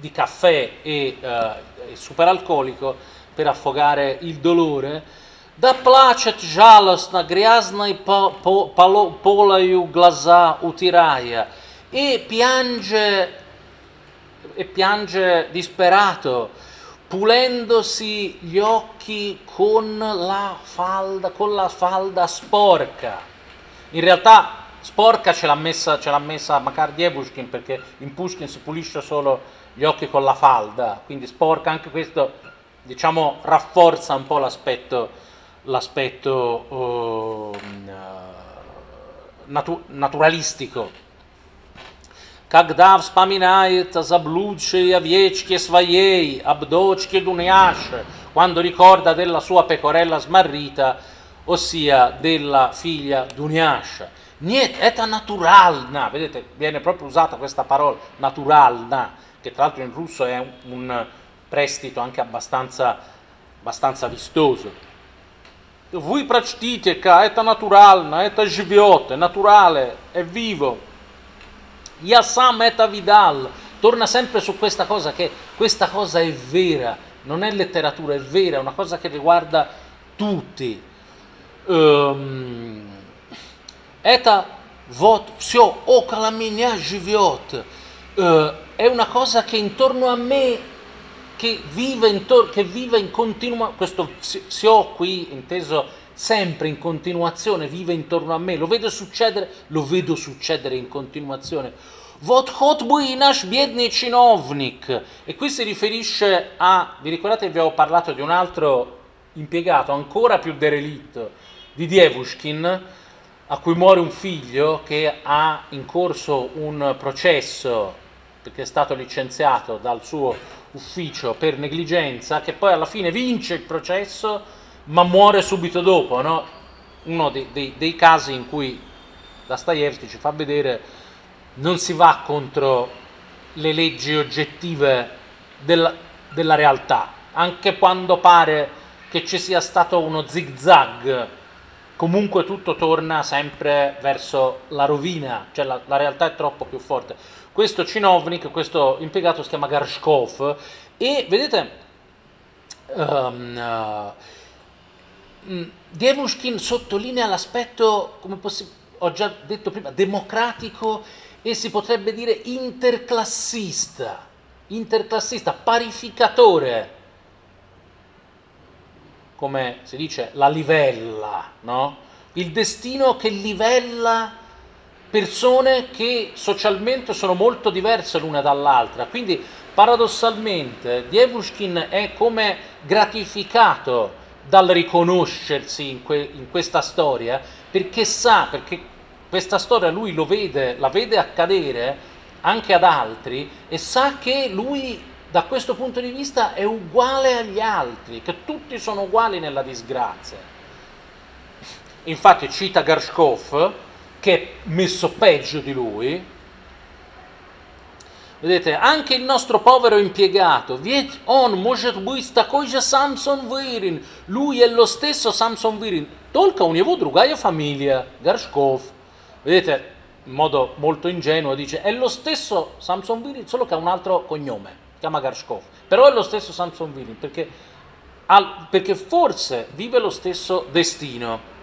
di caffè e uh, superalcolico per affogare il dolore. Да плачет жалостно, грязной полою глаза утирая, e piange, e piange disperato pulendosi gli occhi con la falda, con la falda sporca. In realtà sporca ce l'ha messa, ce l'ha messa Makar Dievushkin perché in Pushkin si pulisce solo gli occhi con la falda, quindi sporca anche questo diciamo rafforza un po' l'aspetto, l'aspetto uh, natu- naturalistico Когда вспоминает заблудшие овечки своей, об дочке Дуняше, quando ricorda della sua pecorella smarrita, ossia della figlia Dunyasha. Niente, è naturalna, vedete, viene proprio usata questa parola, naturalna, che tra l'altro in russo è un, un prestito anche abbastanza, abbastanza vistoso. Voi прочтите, это натурально, это живет, è naturale, è vivo. Yassam et Avidal torna sempre su questa cosa che questa cosa è vera, non è letteratura, è vera, è una cosa che riguarda tutti. Um, eta vot psio o calaminia giviot eh, è una cosa che intorno a me che vive, intor- che vive in continua questo psio qui inteso sempre in continuazione, vive intorno a me, lo vedo succedere, lo vedo succedere in continuazione. E qui si riferisce a, vi ricordate vi avevo parlato di un altro impiegato ancora più derelitto di Dievushkin, a cui muore un figlio che ha in corso un processo perché è stato licenziato dal suo ufficio per negligenza, che poi alla fine vince il processo ma muore subito dopo, no? uno dei, dei, dei casi in cui Dostoevsky ci fa vedere non si va contro le leggi oggettive della, della realtà, anche quando pare che ci sia stato uno zigzag, comunque tutto torna sempre verso la rovina, cioè la, la realtà è troppo più forte. Questo Cinovnik, questo impiegato si chiama Garshkov e vedete, um, uh, Devushkin sottolinea l'aspetto, come ho già detto prima, democratico e si potrebbe dire interclassista, interclassista, parificatore, come si dice, la livella, no? Il destino che livella persone che socialmente sono molto diverse l'una dall'altra. Quindi paradossalmente Dievushkin è come gratificato dal riconoscersi in, que- in, questa storia perché sa, perché questa storia lui lo vede, la vede accadere anche ad altri e sa che lui da questo punto di vista è uguale agli altri, che tutti sono uguali nella disgrazia. Infatti cita Gershkov, che è messo peggio di lui. Vedete, anche il nostro povero impiegato, Viet on možetbuista koja Samson Virin, lui è lo stesso Samson Virin, tolka un jevo drugaja famiglia, Garshkov. Vedete, in modo molto ingenuo dice, è lo stesso Samson Virin, solo che ha un altro cognome, si chiama Garshkov. Però è lo stesso Samson Virin, perché, perché forse vive lo stesso destino.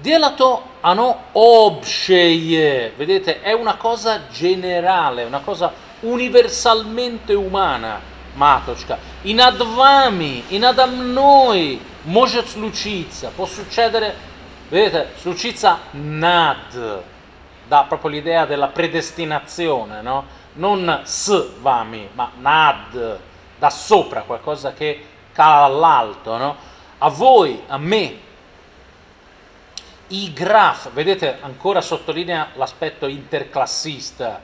Dielato ano obsceie, vedete, è una cosa generale, una cosa universalmente umana, Matochka. In advami, in adamnoi, может случиться, può succedere, vedete, случиться nad, dà proprio l'idea della predestinazione, no? Non s vami, ma nad, da sopra, qualcosa che cala all'alto, no? A voi, a me, i graph, vedete, ancora sottolinea l'aspetto interclassista,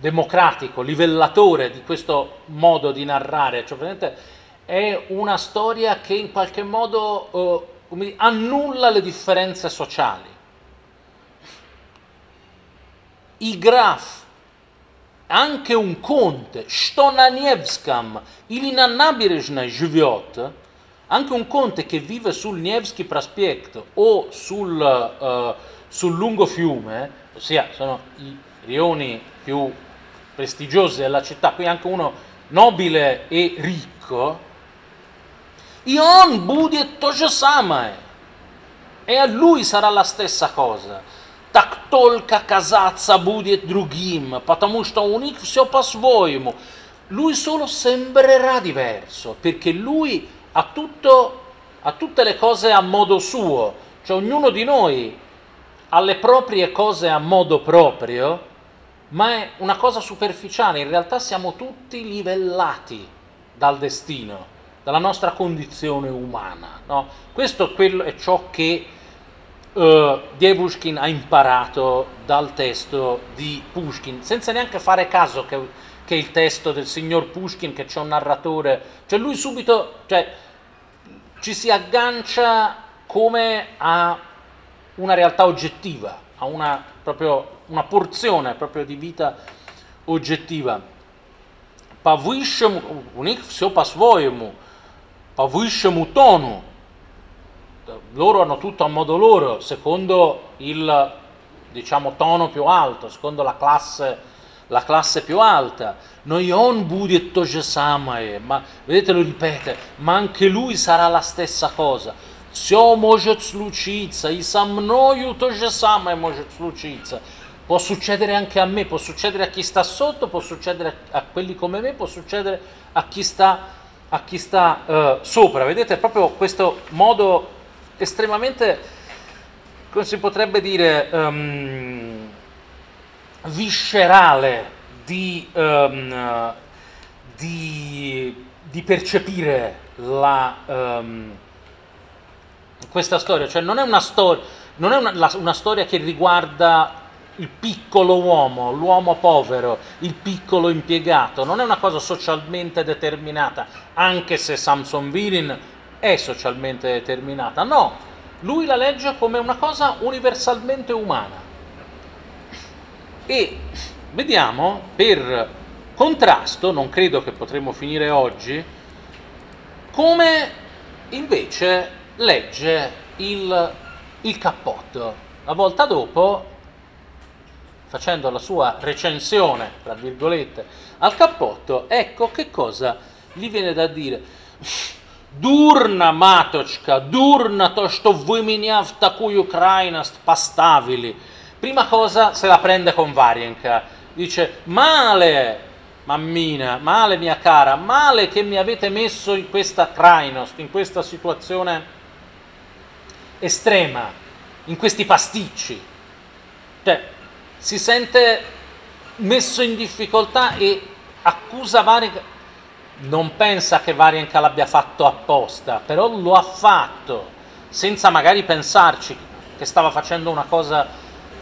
democratico, livellatore di questo modo di narrare, cioè, è una storia che in qualche modo eh, annulla le differenze sociali. I Graf, anche un conte, Stonanievskam, il inannabirezhne Jviot, anche un conte che vive sul Nevsky Prospekt o sul, eh, sul lungo fiume, ossia sono i rioni più prestigiosi della città, qui anche uno nobile e ricco, и он будет то же самое. E a lui sarà la stessa cosa. Так только казаться будет другим, потому что у них все по-своему. Lui solo sembrerà diverso, perché lui ha, tutto, ha tutte le cose a modo suo, cioè ognuno di noi ha le proprie cose a modo proprio, ma è una cosa superficiale, in realtà siamo tutti livellati dal destino, dalla nostra condizione umana. No? Questo è, ciò che uh, Devushkin ha imparato dal testo di Pushkin, senza neanche fare caso che, che il testo del signor Pushkin, che c'è un narratore, cioè lui subito cioè, ci si aggancia come a una realtà oggettiva, a una, proprio, porzione proprio di vita oggettiva. По-высшему, у них все по-своему, по высшему тону, loro hanno tutto a modo loro, secondo il diciamo, tono più alto, secondo la classe, la classe più alta. Noi on будет то же самое, ma vedete lo ripete, ma anche lui sarà la stessa cosa. Все может случиться, и со мною то же самое может случиться. Può succedere anche a me, può succedere a chi sta sotto, può succedere a quelli come me, può succedere a chi sta, a chi sta uh, sopra. Vedete proprio questo modo estremamente, come si potrebbe dire, um, viscerale di, um, di, di, percepire la, um, questa storia. Cioè non è una, stor- non è una, la, una storia che riguarda il piccolo uomo, l'uomo povero, il piccolo impiegato, non è una cosa socialmente determinata, anche se Samson Virin è socialmente determinata. No, lui la legge come una cosa universalmente umana. E vediamo, per contrasto, non credo che potremmo finire oggi, come invece legge il, il cappotto. La volta dopo, facendo la sua recensione, tra virgolette, al cappotto, ecco che cosa gli viene da dire Дурно, маточка, дурно то, что вы меня в такую крайность поставили. Prima cosa se la prende con Varienka. Dice, male, mammina, male mia cara, male che mi avete messo in questa krainost, in questa situazione estrema, in questi pasticci. Cioè, si sente messo in difficoltà e accusa Varenka, non pensa che Varenka l'abbia fatto apposta, però lo ha fatto, senza magari pensarci che stava facendo una cosa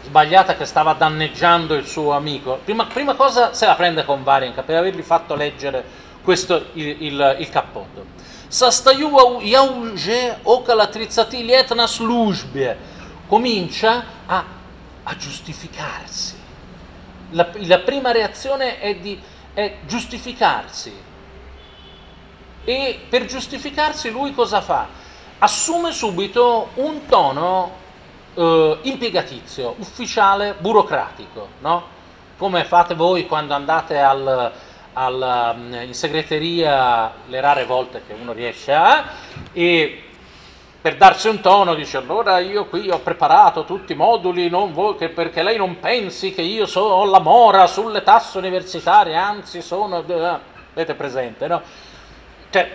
sbagliata, che stava danneggiando il suo amico. Prima, prima cosa se la prende con Varenka per avergli fatto leggere questo il, il, il cappotto. Comincia a a giustificarsi. La, la, prima reazione è di è giustificarsi e per giustificarsi lui cosa fa? Assume subito un tono eh, impiegatizio, ufficiale, burocratico, no? Come fate voi quando andate al, al, mm, in segreteria le rare volte che uno riesce a e per darsi un tono dice allora io qui ho preparato tutti i moduli vuoi, perché lei non pensi che io so, ho la mora sulle tasse universitarie, anzi sono... Avete presente, no? cioè,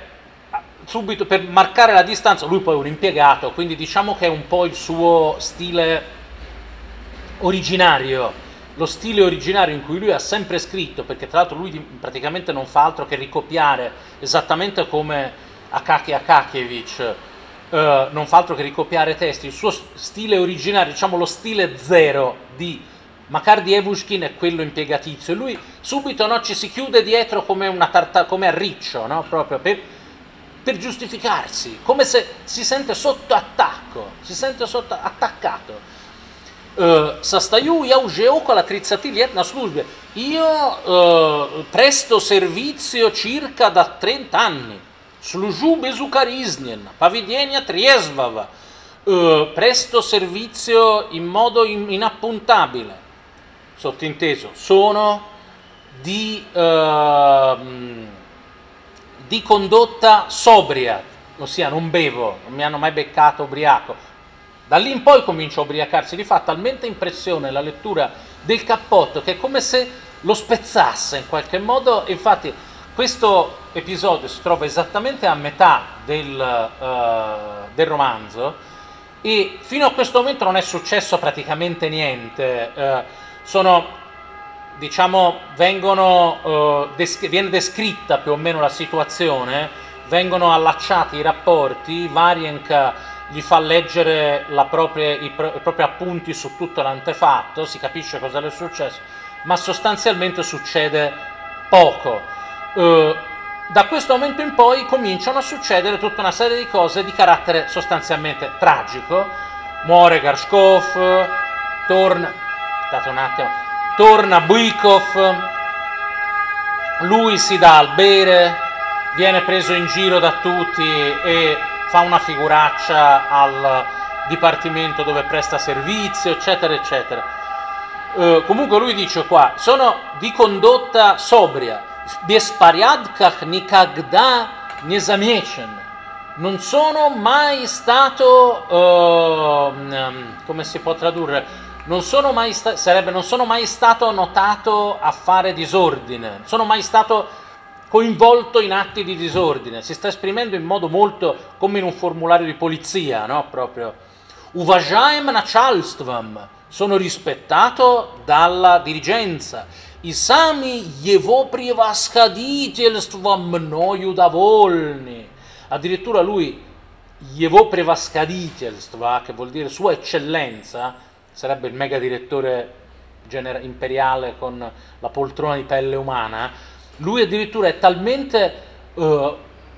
subito per marcare la distanza, lui poi è un impiegato, quindi diciamo che è un po' il suo stile originario, lo stile originario in cui lui ha sempre scritto, perché tra l'altro lui praticamente non fa altro che ricopiare esattamente come Akaki Akakievich, eh, non fa altro che ricopiare testi, il suo stile originale, diciamo lo stile zero di Macardi Evushkin è quello impiegatizio e lui subito no, ci si chiude dietro come, una tarta, come a riccio, no? proprio per, per, giustificarsi, come se si sente sotto attacco, si sente sotto attaccato. Uh, sastaju ja u okola na. Io eh, presto servizio circa da 30 anni služu bezukarisnjen, pavidenja triezvava, eh, presto servizio in modo in, inappuntabile, sottinteso, sono di, eh, di condotta sobria, ossia non bevo, non mi hanno mai beccato ubriaco. Da lì in poi comincio a ubriacarsi, gli fa talmente impressione la lettura del cappotto che è come se lo spezzasse in qualche modo, infatti questo episodio si trova esattamente a metà del, uh, del romanzo e fino a questo momento non è successo praticamente niente. Uh, sono, diciamo, vengono, uh, des- viene descritta più o meno la situazione, vengono allacciati i rapporti, Varienka gli fa leggere propria, i, pro, i, propri appunti su tutto l'antefatto, si capisce cosa le è successo, ma sostanzialmente succede poco. Uh, da questo momento in poi cominciano a succedere tutta una serie di cose di carattere sostanzialmente tragico. Muore Garshkov, torna, attimo, torna Buikov, lui si dà al bere, viene preso in giro da tutti e fa una figuraccia al dipartimento dove presta servizio, eccetera, eccetera. Uh, comunque lui dice qua, sono di condotta sobria, bespariadkach nikagda nezamiecen. Non sono mai stato, uh, come si può tradurre, non sono mai sta- sarebbe non sono mai stato notato a fare disordine, sono mai stato coinvolto in atti di disordine, si sta esprimendo in modo molto come in un formulario di polizia, no? Proprio. Uvajaim nachalstvam, sono rispettato dalla dirigenza. I sami jevo privaskaditelstvam mnoju davolni. Addirittura lui jevo privaskaditelstva, che vuol dire sua eccellenza, sarebbe il mega direttore gener- imperiale con la poltrona di pelle umana, lui addirittura è talmente uh,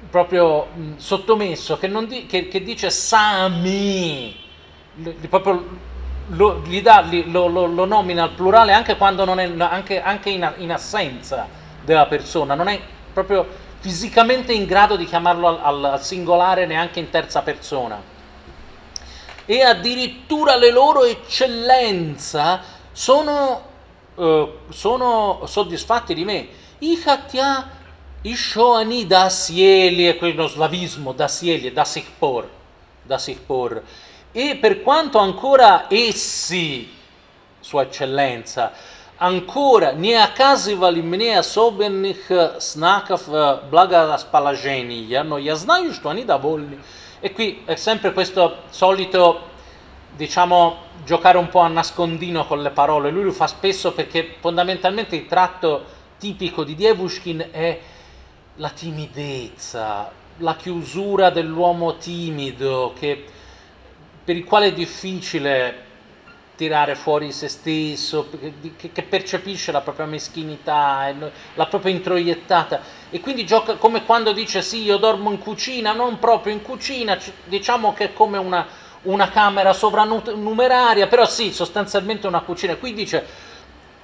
proprio mh, sottomesso che, di, che, che, dice Sami, li, proprio lo, dà, lo, lo, lo, nomina al plurale anche, quando non è, anche, anche in, in, assenza della persona, non è proprio fisicamente in grado di chiamarlo al, al, singolare neanche in terza persona. E addirittura le loro eccellenza sono, eh, sono soddisfatti di me. Ichatia Ishoani da Sieli, è quello slavismo, da Sieli, da Sikpor, da Sikpor E per quanto ancora essi, Sua Eccellenza, ancora не оказывали мне особенных знаков благорасположения, но я знаю, что они довольны. E qui è sempre questo solito, diciamo, giocare un po' a nascondino con le parole. Lui lo fa spesso perché fondamentalmente il tratto tipico di Dievushkin è la timidezza, la chiusura dell'uomo timido che, per il quale è difficile tirare fuori se stesso, che, che percepisce la propria meschinità, la propria introiettata e quindi gioca come quando dice sì io dormo in cucina, non proprio in cucina, diciamo che è come una, una camera sovranumeraria, però sì, sostanzialmente una cucina. Qui dice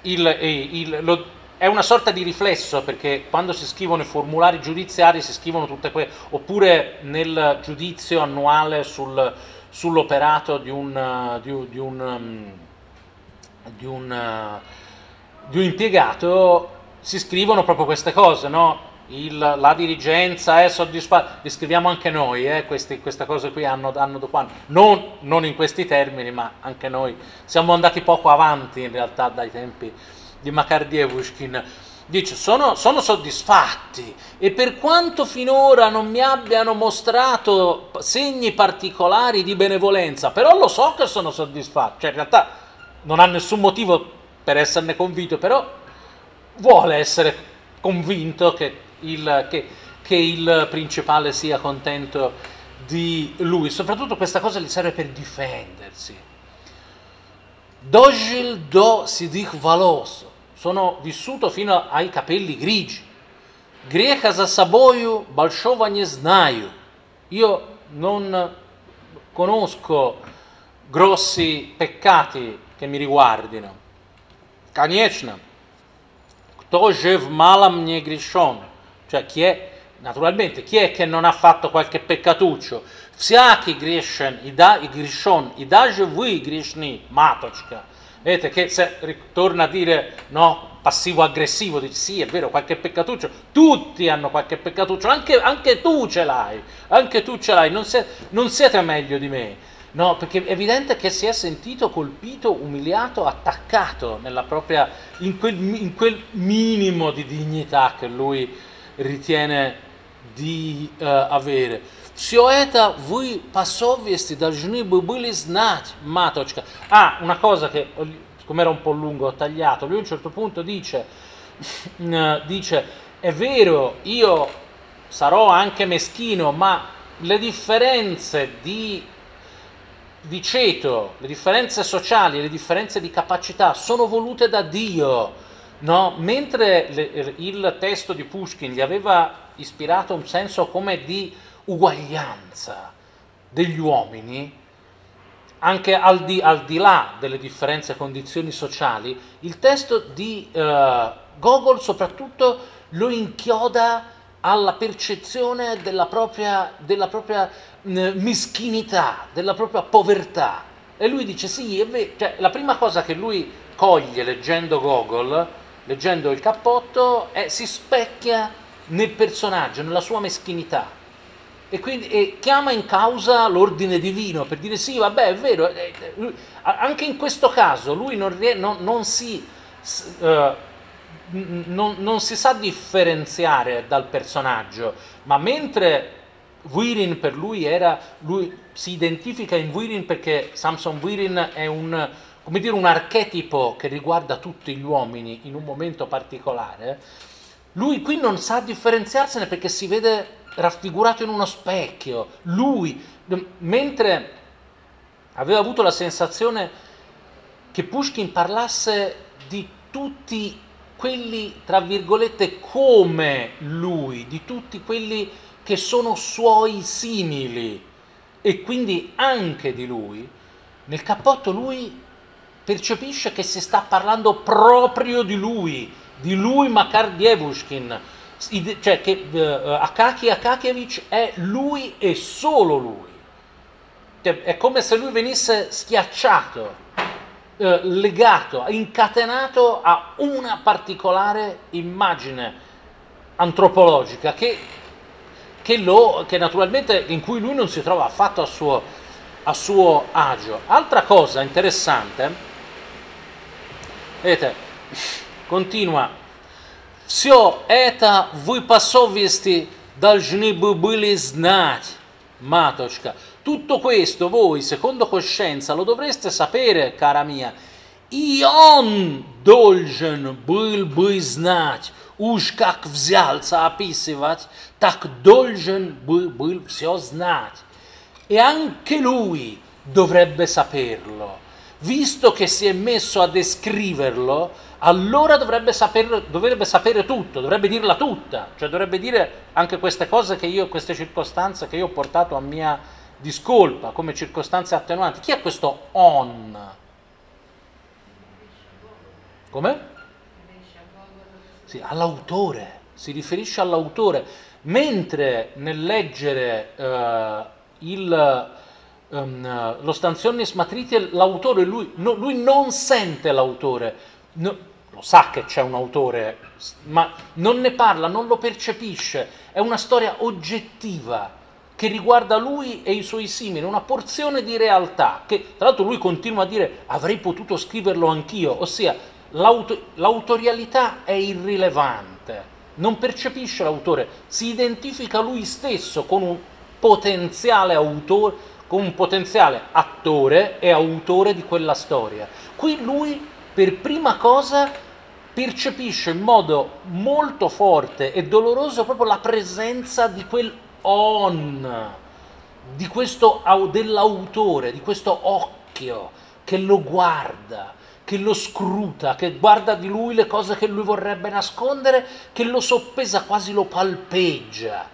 il, il, lo, è una sorta di riflesso perché quando si scrivono i formulari giudiziari si scrivono tutte quelle, oppure nel giudizio annuale sul, sull'operato di un, di, di, un, um, di, un, di un, impiegato si scrivono proprio queste cose, no? Il, la dirigenza è soddisfatta, li scriviamo anche noi, eh, questi, queste cose qui hanno, hanno non, non in questi termini, ma anche noi siamo andati poco avanti in realtà dai tempi di Makardievushkin, dice sono, sono, soddisfatti. E per quanto finora non mi abbiano mostrato segni particolari di benevolenza, però lo so che sono soddisfatti, cioè in realtà non ha nessun motivo per esserne convinto, però vuole essere convinto che il, che, che il principale sia contento di lui, soprattutto questa cosa gli serve per difendersi. Dojil do sidich valoso, sono vissuto fino ai capelli grigi. Greca za собою большого не знаю. Io non conosco grossi peccati che mi riguardino. Конечно, кто же в малом не грешен? Cioè chi è, naturalmente, chi è che non ha fatto qualche peccatuccio? Всякий грешен, и, да, и грешен, и даже вы грешны, маточка. Vedete che se ritorna a dire no, passivo-aggressivo, dice sì, è vero, qualche peccatuccio, tutti hanno qualche peccatuccio, anche, anche tu ce l'hai, anche tu ce l'hai, non, se, non siete meglio di me. No, perché è evidente che si è sentito colpito, umiliato, attaccato propria, in, quel, in quel minimo di dignità che lui ritiene di uh, avere. Все это вы по совести должны бы были знать, маточка. Ah, una cosa che, come era un po' lungo, ho tagliato. Lui a un certo punto dice, dice, è vero, io sarò anche meschino, ma le differenze di di ceto, le differenze sociali, le differenze di capacità sono volute da Dio. No? Mentre le, il testo di Pushkin gli aveva ispirato un senso come di uguaglianza degli uomini, anche al di, al di là delle differenze condizioni sociali, il testo di uh, Gogol soprattutto lo inchioda alla percezione della propria, della propria mischinità, della propria povertà. E lui dice sì, vero, cioè, la prima cosa che lui coglie leggendo Gogol, leggendo il cappotto, è si specchia nel personaggio, nella sua meschinità. E quindi e chiama in causa l'ordine divino per dire sì, vabbè, è vero, eh, eh, anche in questo caso lui non, non, non si... Uh, non, non, si sa differenziare dal personaggio, ma mentre Wirin per lui era, lui si identifica in Wirin perché Samson Wirin è un, dire, un archetipo che riguarda tutti gli uomini in un momento particolare, lui qui non sa differenziarsene perché si vede raffigurato in uno specchio, lui, mentre aveva avuto la sensazione che Pushkin parlasse di tutti quelli, tra virgolette, come lui, di tutti quelli che sono suoi simili e quindi anche di lui, nel cappotto lui percepisce che si sta parlando proprio di lui, di lui Makar Dievushkin, cioè che uh, Akaki Akakievich è lui e solo lui. Cioè, è come se lui venisse schiacciato, uh, legato, incatenato a una particolare immagine antropologica che che, lo, che naturalmente in cui lui non si trova affatto a suo, a suo agio. Altra cosa interessante, vedete, continua, все это вы по совести должны бы были знать, matocca. Tutto questo voi, secondo coscienza, lo dovreste sapere, cara mia. И он должен был бы знать, уж как взялся описывать, так должен был все знать. E anche lui dovrebbe saperlo. Visto che si è messo a descriverlo, allora dovrebbe, saper, dovrebbe sapere tutto, dovrebbe dirla tutta, cioè dovrebbe dire anche queste cose che io, queste circostanze che io ho portato a mia discolpa come circostanze attenuanti. Chi è questo on? Come? Sì, all'autore, si riferisce all'autore, mentre nel leggere uh, il, um, lo Stanzionis Matritie l'autore, lui, no, lui non sente l'autore, no, lo sa che c'è un autore, ma non ne parla, non lo percepisce, è una storia oggettiva che riguarda lui e i suoi simili, una porzione di realtà che tra l'altro lui continua a dire avrei potuto scriverlo anch'io, ossia l'auto- l'autorialità è irrilevante, non percepisce l'autore, si identifica lui stesso con un potenziale autore, con un potenziale attore e autore di quella storia. Qui lui per prima cosa percepisce in modo molto forte e doloroso proprio la presenza di quel on, di questo, dell'autore, di questo occhio che lo guarda, che lo scruta, che guarda di lui le cose che lui vorrebbe nascondere, che lo soppesa, quasi lo palpeggia.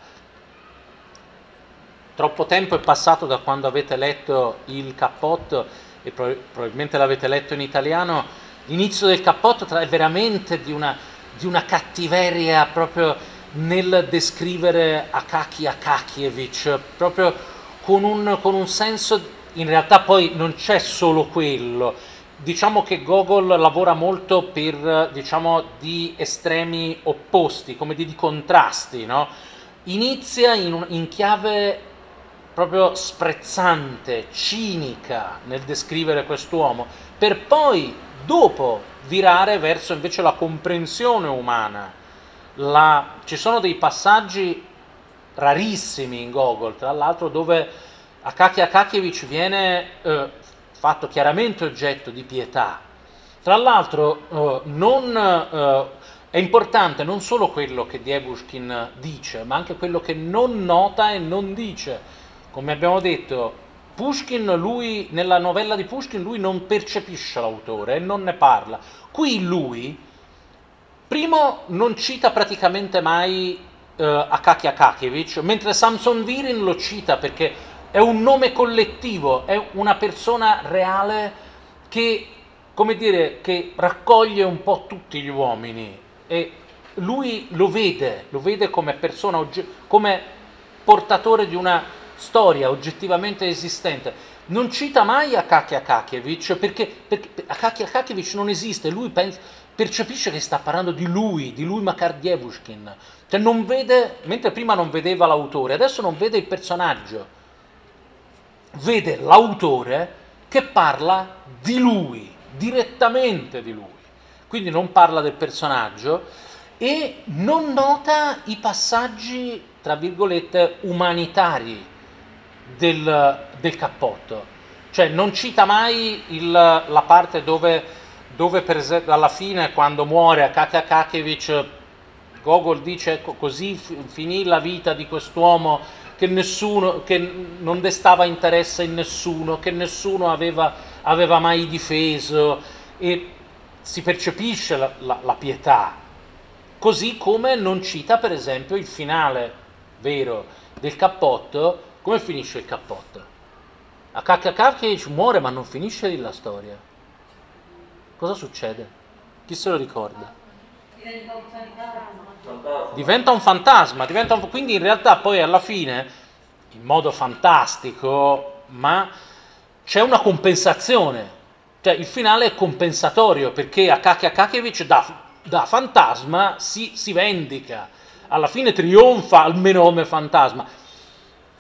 Troppo tempo è passato da quando avete letto il cappotto e probabilmente l'avete letto in italiano. L'inizio del cappotto è veramente di una, di una cattiveria proprio nel descrivere Akaki Akakievich, proprio con un, con un senso, in realtà poi non c'è solo quello, Diciamo che Gogol lavora molto per diciamo, di estremi opposti, come di, di contrasti. No? Inizia in, in chiave proprio sprezzante, cinica nel descrivere quest'uomo, per poi dopo virare verso invece la comprensione umana. La, ci sono dei passaggi rarissimi in Gogol, tra l'altro, dove Akaki Akakievich viene eh, fatto chiaramente oggetto di pietà. Tra l'altro eh, non, eh, è importante non solo quello che Diebushkin dice, ma anche quello che non nota e non dice. Come abbiamo detto, Pushkin, lui, nella novella di Pushkin, lui non percepisce l'autore e non ne parla. Qui lui, primo, non cita praticamente mai uh, Akaki Akakevich, mentre Samson Virin lo cita perché è un nome collettivo, è una persona reale che, come dire, che raccoglie un po' tutti gli uomini e lui lo vede, lo vede come persona, come portatore di una storia oggettivamente esistente. Non cita mai Akaki Akakievich perché, perché Akaki Akakievich non esiste, lui pensa, percepisce che sta parlando di lui, di lui Makar Dievushkin. Cioè non vede, mentre prima non vedeva l'autore, adesso non vede il personaggio, vede l'autore che parla di lui, direttamente di lui. Quindi non parla del personaggio e non nota i passaggi, tra virgolette, umanitari del, del cappotto. Cioè non cita mai il, la parte dove, dove per alla fine quando muore Akaka Kakevich Gogol dice ecco così finì la vita di quest'uomo che, nessuno, che non destava interesse in nessuno, che nessuno aveva, aveva mai difeso e si percepisce la, la, la pietà, così come non cita per esempio il finale vero del cappotto come finisce il cappotto? Akakakakevich muore ma non finisce lì la storia. Cosa succede? Chi se lo ricorda? Diventa un fantasma. Diventa un quindi in realtà poi alla fine, in modo fantastico, ma c'è una compensazione. Cioè il finale è compensatorio perché Akakakevich da, da fantasma si, si vendica. Alla fine trionfa almeno come fantasma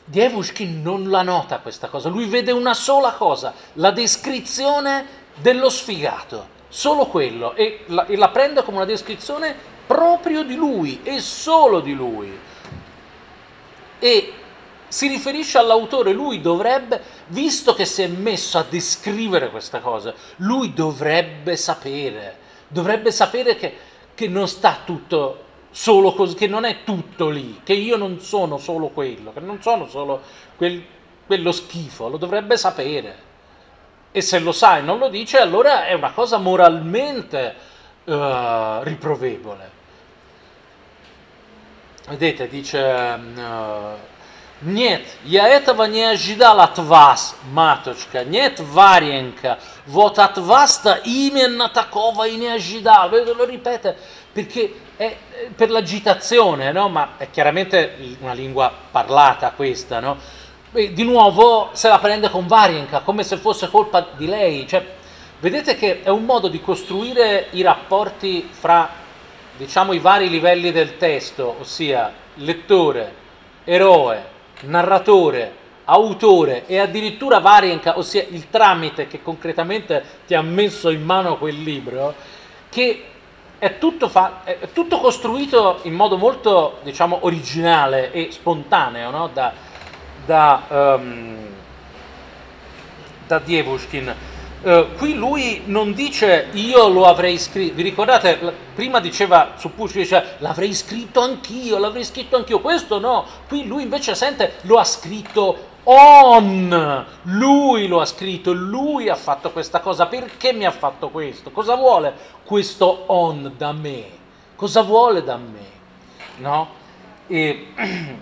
Dievushkin non la nota questa cosa, lui vede una sola cosa, la descrizione dello sfigato, solo quello, e la, e la prende come una descrizione proprio di lui e solo di lui. E si riferisce all'autore, lui dovrebbe, visto che si è messo a descrivere questa cosa, lui dovrebbe sapere, dovrebbe sapere che, che non sta tutto solo così, che non è tutto lì, che io non sono solo quello, che non sono solo quel, quello schifo, lo dovrebbe sapere. E se lo sa e non lo dice, allora è una cosa moralmente uh, riprovevole. Vedete, dice... Uh, Нет, я этого не ожидал от вас, маточка. Нет, Варенька, вот от вас-то именно такого и не ожидал. Lo ripete perché è per l'agitazione, no? ma è chiaramente una lingua parlata questa, no? E di nuovo se la prende con Varienka, come se fosse colpa di lei. Cioè, vedete che è un modo di costruire i rapporti fra, diciamo, i vari livelli del testo, ossia lettore, eroe, narratore, autore e addirittura Varienka, ossia il tramite che concretamente ti ha messo in mano quel libro, che è tutto, fa- è tutto, costruito in modo molto, diciamo, originale e spontaneo no? da, da, um, da Dievushkin. Uh, qui lui non dice io lo avrei scritto, vi ricordate, prima diceva su Pushkin, dice l'avrei scritto anch'io, l'avrei scritto anch'io, questo no, qui lui invece sente lo ha scritto on, lui lo ha scritto, lui ha fatto questa cosa, perché mi ha fatto questo? Cosa vuole questo on da me? Cosa vuole da me? No? E,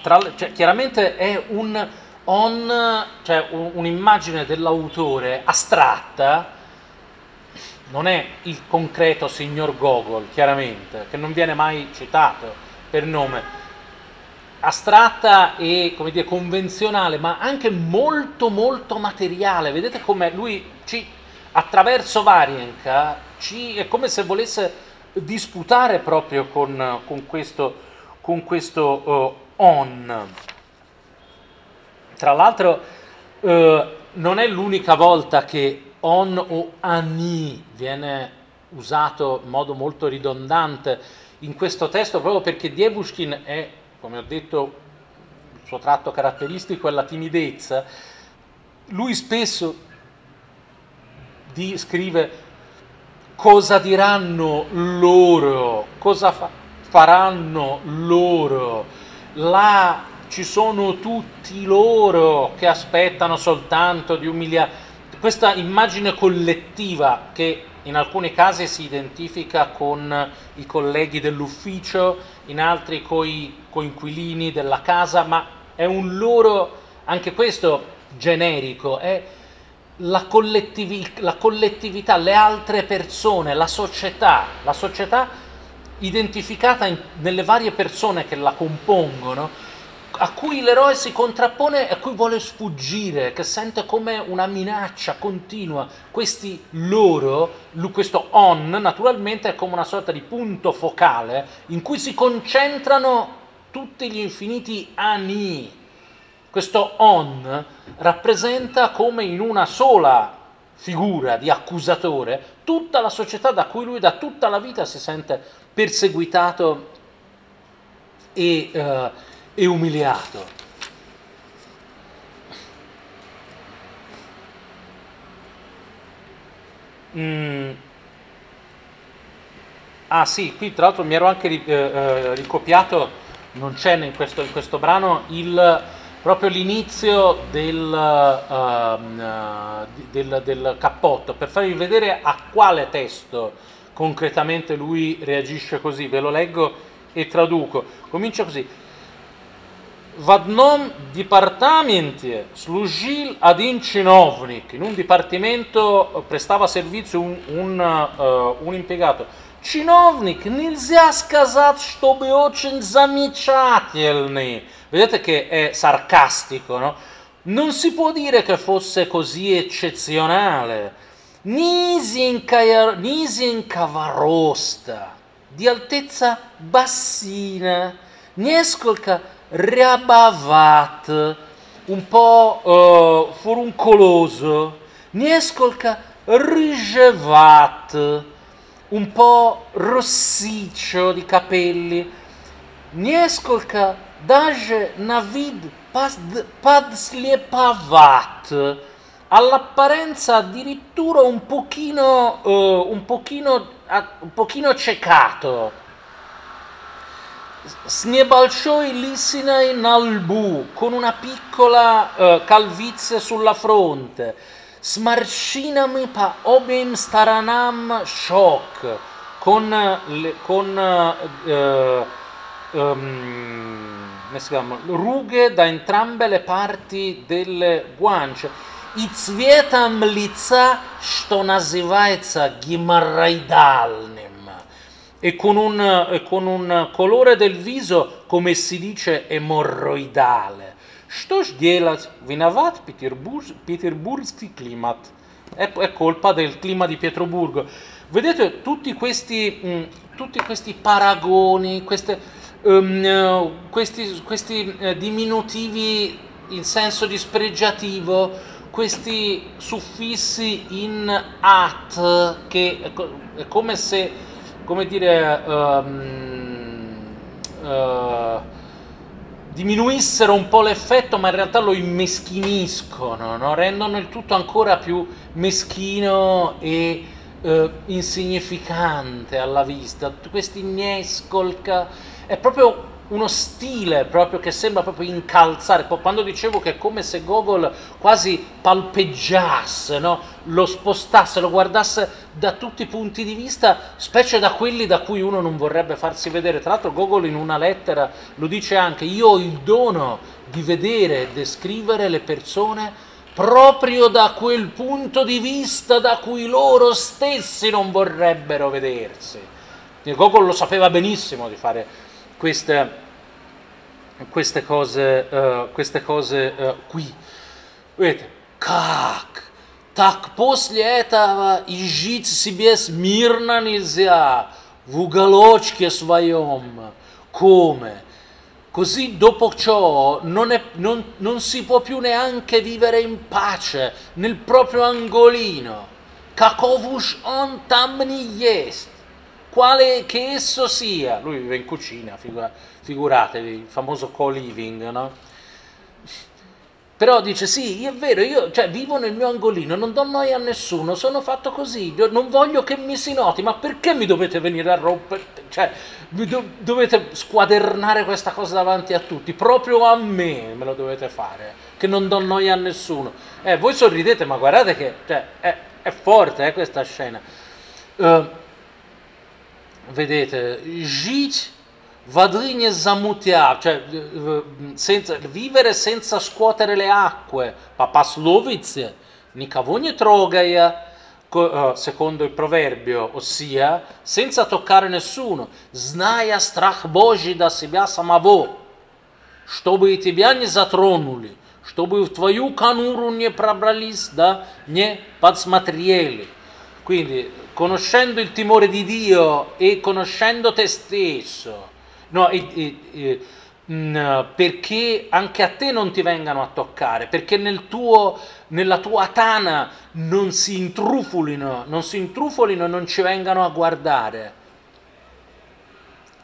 tra, cioè, chiaramente è un on, cioè un, un'immagine dell'autore astratta, non è il concreto signor Gogol, chiaramente, che non viene mai citato per nome, astratta e come dire, convenzionale, ma anche molto molto materiale. Vedete come lui ci, attraverso Varienka ci, è come se volesse disputare proprio con, con questo, con questo uh, on. Tra l'altro uh, non è l'unica volta che on o ani viene usato in modo molto ridondante in questo testo proprio perché Dievushkin è come ho detto, il suo tratto caratteristico è la timidezza, lui spesso di, scrive cosa diranno loro, cosa fa, faranno loro, la ci sono tutti loro che aspettano soltanto di umiliare. Questa immagine collettiva che in alcuni casi si identifica con i colleghi dell'ufficio, in altri con i coinquilini della casa, ma è un loro, anche questo generico, è la, collettivi- la collettività, le altre persone, la società, la società identificata in, nelle varie persone che la compongono, a cui l'eroe si contrappone e a cui vuole sfuggire, che sente come una minaccia continua. Questi loro, questo on, naturalmente è come una sorta di punto focale in cui si concentrano tutti gli infiniti ani. Questo on rappresenta come in una sola figura di accusatore tutta la società da cui lui da tutta la vita si sente perseguitato e, uh, e umiliato. Mm. Ah sì, qui tra l'altro mi ero anche eh, eh, ricopiato, non c'è in questo, in questo brano, il, proprio l'inizio del, uh, del, del, cappotto, per farvi vedere a quale testo concretamente lui reagisce così. Ve lo leggo e traduco. Comincia così в одном департаменте служил один чиновник, in un dipartimento prestava servizio un, un, uh, un impiegato. Чиновник, нельзя сказать, чтобы очень замечательный. Vedete che è sarcastico, no? Non si può dire che fosse così eccezionale. Nisinka rosta, di altezza bassina, Nescolka riabavat, un po' eh, furuncoloso, niescolca rigevat, un po' rossiccio di capelli, niescolca dage navid padsliepavat, all'apparenza addirittura un pochino, eh, un pochino, ah, un pochino cecato с небольшой лисиной на лбу, con una piccola uh, calvizie sulla fronte, с морщинами по обеим сторонам щек, con, le, con uh, um, rughe da entrambe le parti delle guance. И цветом лица, что называется геморроидальным e con un, con un colore del viso, come si dice, emorroidale. Что ж делать? Виноват петербургский климат. È, è, colpa del clima di Pietroburgo. Vedete tutti questi, mh, mm, tutti questi paragoni, queste, um, questi, questi uh, diminutivi in senso dispregiativo, questi suffissi in at, che è come se come dire, um, uh, diminuissero un po' l'effetto, ma in realtà lo immeschiniscono, no? rendono il tutto ancora più meschino e uh, insignificante alla vista. Questi Nieskolka è proprio uno stile proprio che sembra proprio incalzare. Quando dicevo che è come se Gogol quasi palpeggiasse, no? lo spostasse, lo guardasse da tutti i punti di vista, specie da quelli da cui uno non vorrebbe farsi vedere. Tra l'altro Gogol in una lettera lo dice anche, io ho il dono di vedere e descrivere le persone proprio da quel punto di vista da cui loro stessi non vorrebbero vedersi. Gogol lo sapeva benissimo di fare queste, queste cose, uh, queste cose uh, qui. Vedete, как? Так после этого и жить себе смирно нельзя, в уголочке своем, come? Così dopo ciò non, è, non, non, si può più neanche vivere in pace nel proprio angolino. Kakovush on tam jest quale che esso sia, lui vive in cucina, figura, figuratevi, il famoso co-living, no? Però dice sì, è vero, io cioè, vivo nel mio angolino, non do noia a nessuno, sono fatto così, non voglio che mi si noti, ma perché mi dovete venire a rompere? Cioè, do- dovete squadernare questa cosa davanti a tutti, proprio a me me lo dovete fare, che non do noia a nessuno. Eh, voi sorridete, ma guardate che cioè, è, è, forte eh, questa scena. Uh, vedete, Git Vadrigne zamutia, cioè senza, vivere senza scuotere le acque, papaslovice, nikavogne trogaia, secondo il proverbio, ossia senza toccare nessuno, zная страх Божий да себя самого, чтобы и тебя не затронули, чтобы в твою кануру не пробрались, да не подсмотрели. Quindi, conoscendo il timore di Dio e conoscendo te stesso, no, e, e, e, mh, perché anche a te non ti vengano a toccare, perché nel tuo, nella tua tana non si intrufolino, non si intrufolino e non ci vengano a guardare.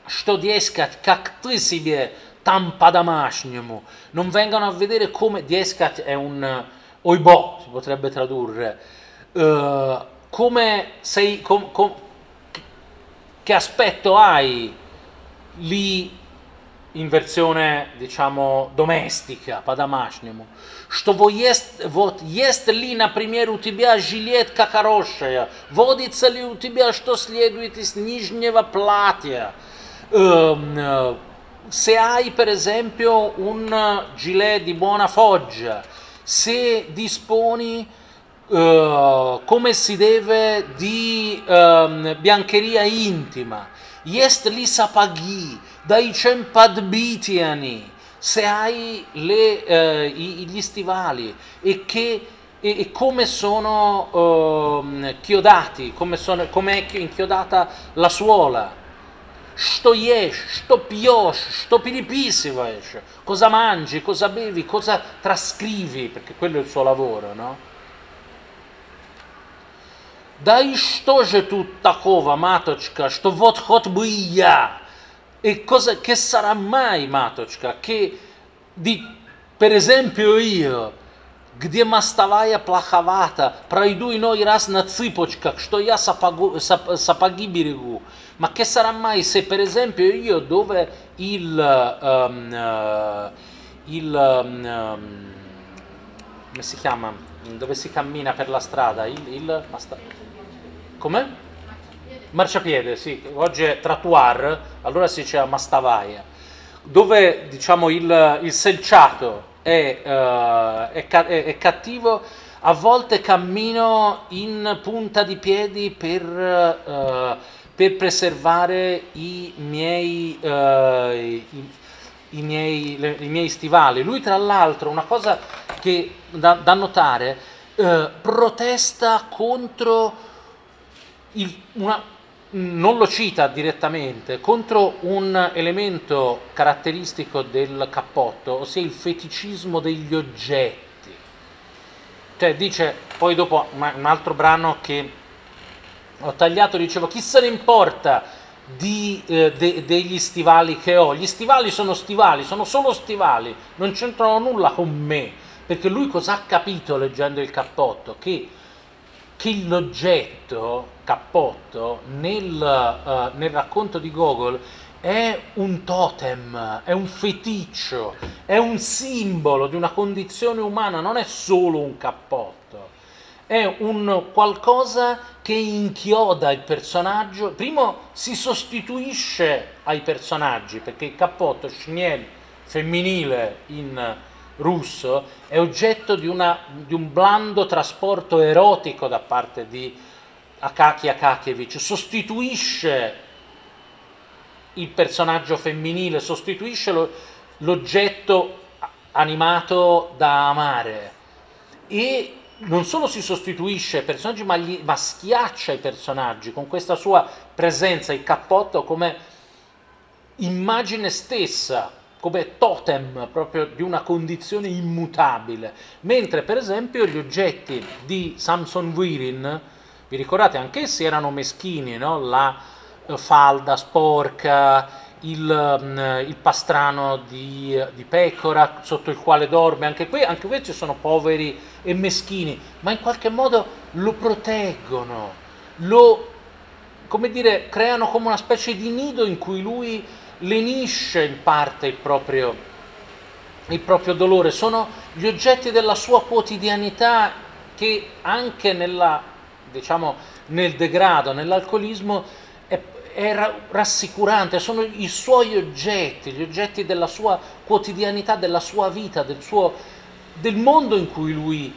Что дескать, как ты себе там по-домашнему, non vengano a vedere come, дескать è un oibò, si potrebbe tradurre, uh, come sei, com, com, che aspetto hai lì in versione, diciamo, domestica, по домашнему. Что есть, вот, есть ли, например, у тебя жилетка хорошая, водится ли у тебя, что следует из нижнего платья. Um, se hai per esempio un gilet di buona foggia, se disponi uh, come si deve di uh, biancheria intima, Jest li sapaghi, dai cempadbitiani, se hai le, eh, gli stivali e, che, e, come sono eh, chiodati, come, sono, come è inchiodata la suola. Sto jes, sto pios, sto piripisivash, cosa mangi, cosa bevi, cosa trascrivi, perché quello è il suo lavoro, no? Да и что же тут такого, маточка, что вот хоть бы и я? E cosa, che sarà mai, маточка, che di, per esempio io, где мостовая плоховата, пройду иной раз на цыпочках, что я сапогу, сап, сапоги берегу. Ma che sarà mai se per esempio io dove il, um, uh, il um, come si chiama? Dove si cammina per la strada? Il, il come? Marciapiede, sì, oggi è trottoir, allora si dice Mastavaia, dove diciamo il, il selciato è, uh, è, è, è, cattivo, a volte cammino in punta di piedi per, uh, per preservare i miei, uh, i, i, miei, le, i, miei, stivali. Lui tra l'altro, una cosa che da, da notare, protesta contro il, una, non lo cita direttamente, contro un elemento caratteristico del cappotto, ossia il feticismo degli oggetti. Cioè dice, poi dopo un altro brano che ho tagliato, dicevo, chi se ne importa di, eh, de, degli stivali che ho? Gli stivali sono stivali, sono solo stivali, non c'entrano nulla con me, perché lui cosa ha capito leggendo il cappotto? Che che l'oggetto cappotto nel, uh, nel racconto di Gogol è un totem, è un feticcio, è un simbolo di una condizione umana, non è solo un cappotto, è un qualcosa che inchioda il personaggio, primo si sostituisce ai personaggi, perché il cappotto Chiniel femminile in russo è oggetto di, una, di un blando trasporto erotico da parte di Akaki Akakievich, sostituisce il personaggio femminile, sostituisce lo, l'oggetto animato da amare. E non solo si sostituisce ai personaggi ma, gli, ma schiaccia i personaggi con questa sua presenza, il cappotto come immagine stessa come totem proprio di una condizione immutabile, mentre per esempio gli oggetti di Samson Wirin, vi ricordate, anch'essi erano meschini, no? la falda sporca, il, mm, il pastrano di, di, pecora sotto il quale dorme, anche, qui, anche questi sono poveri e meschini, ma in qualche modo lo proteggono, lo, come dire, creano come una specie di nido in cui lui lenisce in parte il proprio, il proprio dolore, sono gli oggetti della sua quotidianità che anche nella, diciamo, nel degrado, nell'alcolismo, è, è rassicurante, sono i suoi oggetti, gli oggetti della sua quotidianità, della sua vita, del, suo, del mondo in cui, lui,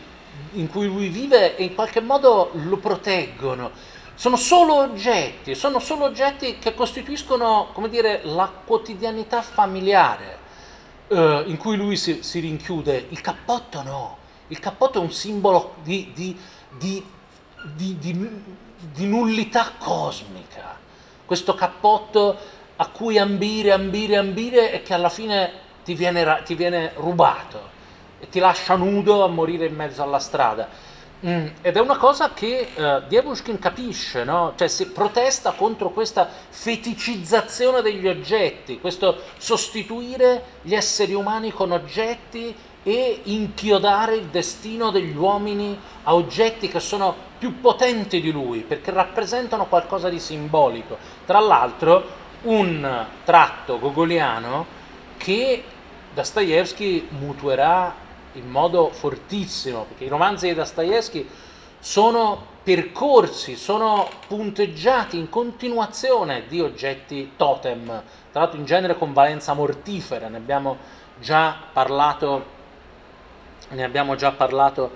in cui lui vive e in qualche modo lo proteggono. Sono solo oggetti, sono solo oggetti che costituiscono, come dire, la quotidianità familiare eh, in cui lui si, si, rinchiude. Il cappotto no, il cappotto è un simbolo di, di, di, di nullità cosmica. Questo cappotto a cui ambire, ambire, ambire e che alla fine ti viene, ti viene rubato e ti lascia nudo a morire in mezzo alla strada. Mm, ed è una cosa che uh, Dievushkin capisce, no? cioè si protesta contro questa feticizzazione degli oggetti, questo sostituire gli esseri umani con oggetti e inchiodare il destino degli uomini a oggetti che sono più potenti di lui, perché rappresentano qualcosa di simbolico. Tra l'altro un tratto gogoliano che Dostoevsky mutuerà in modo fortissimo, perché i romanzi di Dostoevsky sono percorsi, sono punteggiati in continuazione di oggetti totem, tra l'altro in genere con valenza mortifera, ne abbiamo già parlato, ne abbiamo già parlato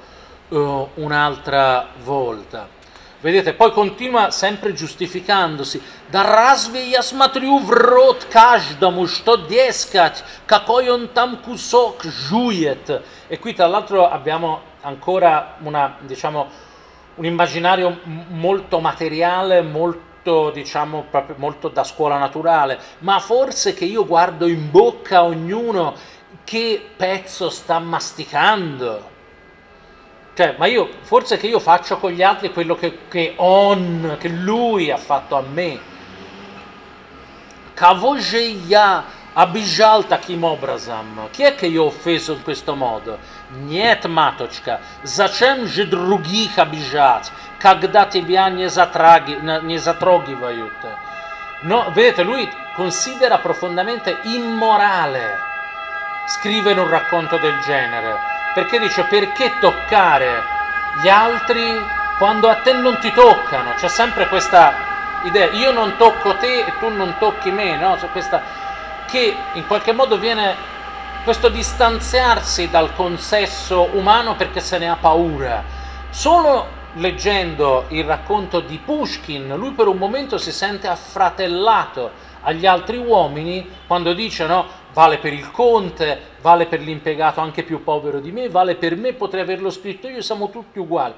uh, un'altra volta. Vedete, poi continua sempre giustificandosi. Да разве я смотрю в рот каждому, что дескать, какой он там кусок жует? E qui tra l'altro abbiamo ancora una, diciamo, un immaginario molto materiale, molto, diciamo, proprio, molto da scuola naturale, ma forse che io guardo in bocca a ognuno che pezzo sta masticando cioè, ma io, forse che io faccio con gli altri quello che, che on, che lui ha fatto a me. Кого же я обижал таким образом? Chi è che io ho offeso in questo modo? Нет, маточка, зачем же других обижать, когда тебя не, затраги, не затрогивают? No, vedete, lui considera profondamente immorale scrivere un racconto del genere perché dice perché toccare gli altri quando a te non ti toccano? C'è sempre questa idea, io non tocco te e tu non tocchi me, no? Questa, che in qualche modo viene questo distanziarsi dal consesso umano perché se ne ha paura. Solo leggendo il racconto di Pushkin, lui per un momento si sente affratellato agli altri uomini quando dice no, vale per il conte, vale per l'impiegato anche più povero di me, vale per me, potrei averlo scritto io, siamo tutti uguali.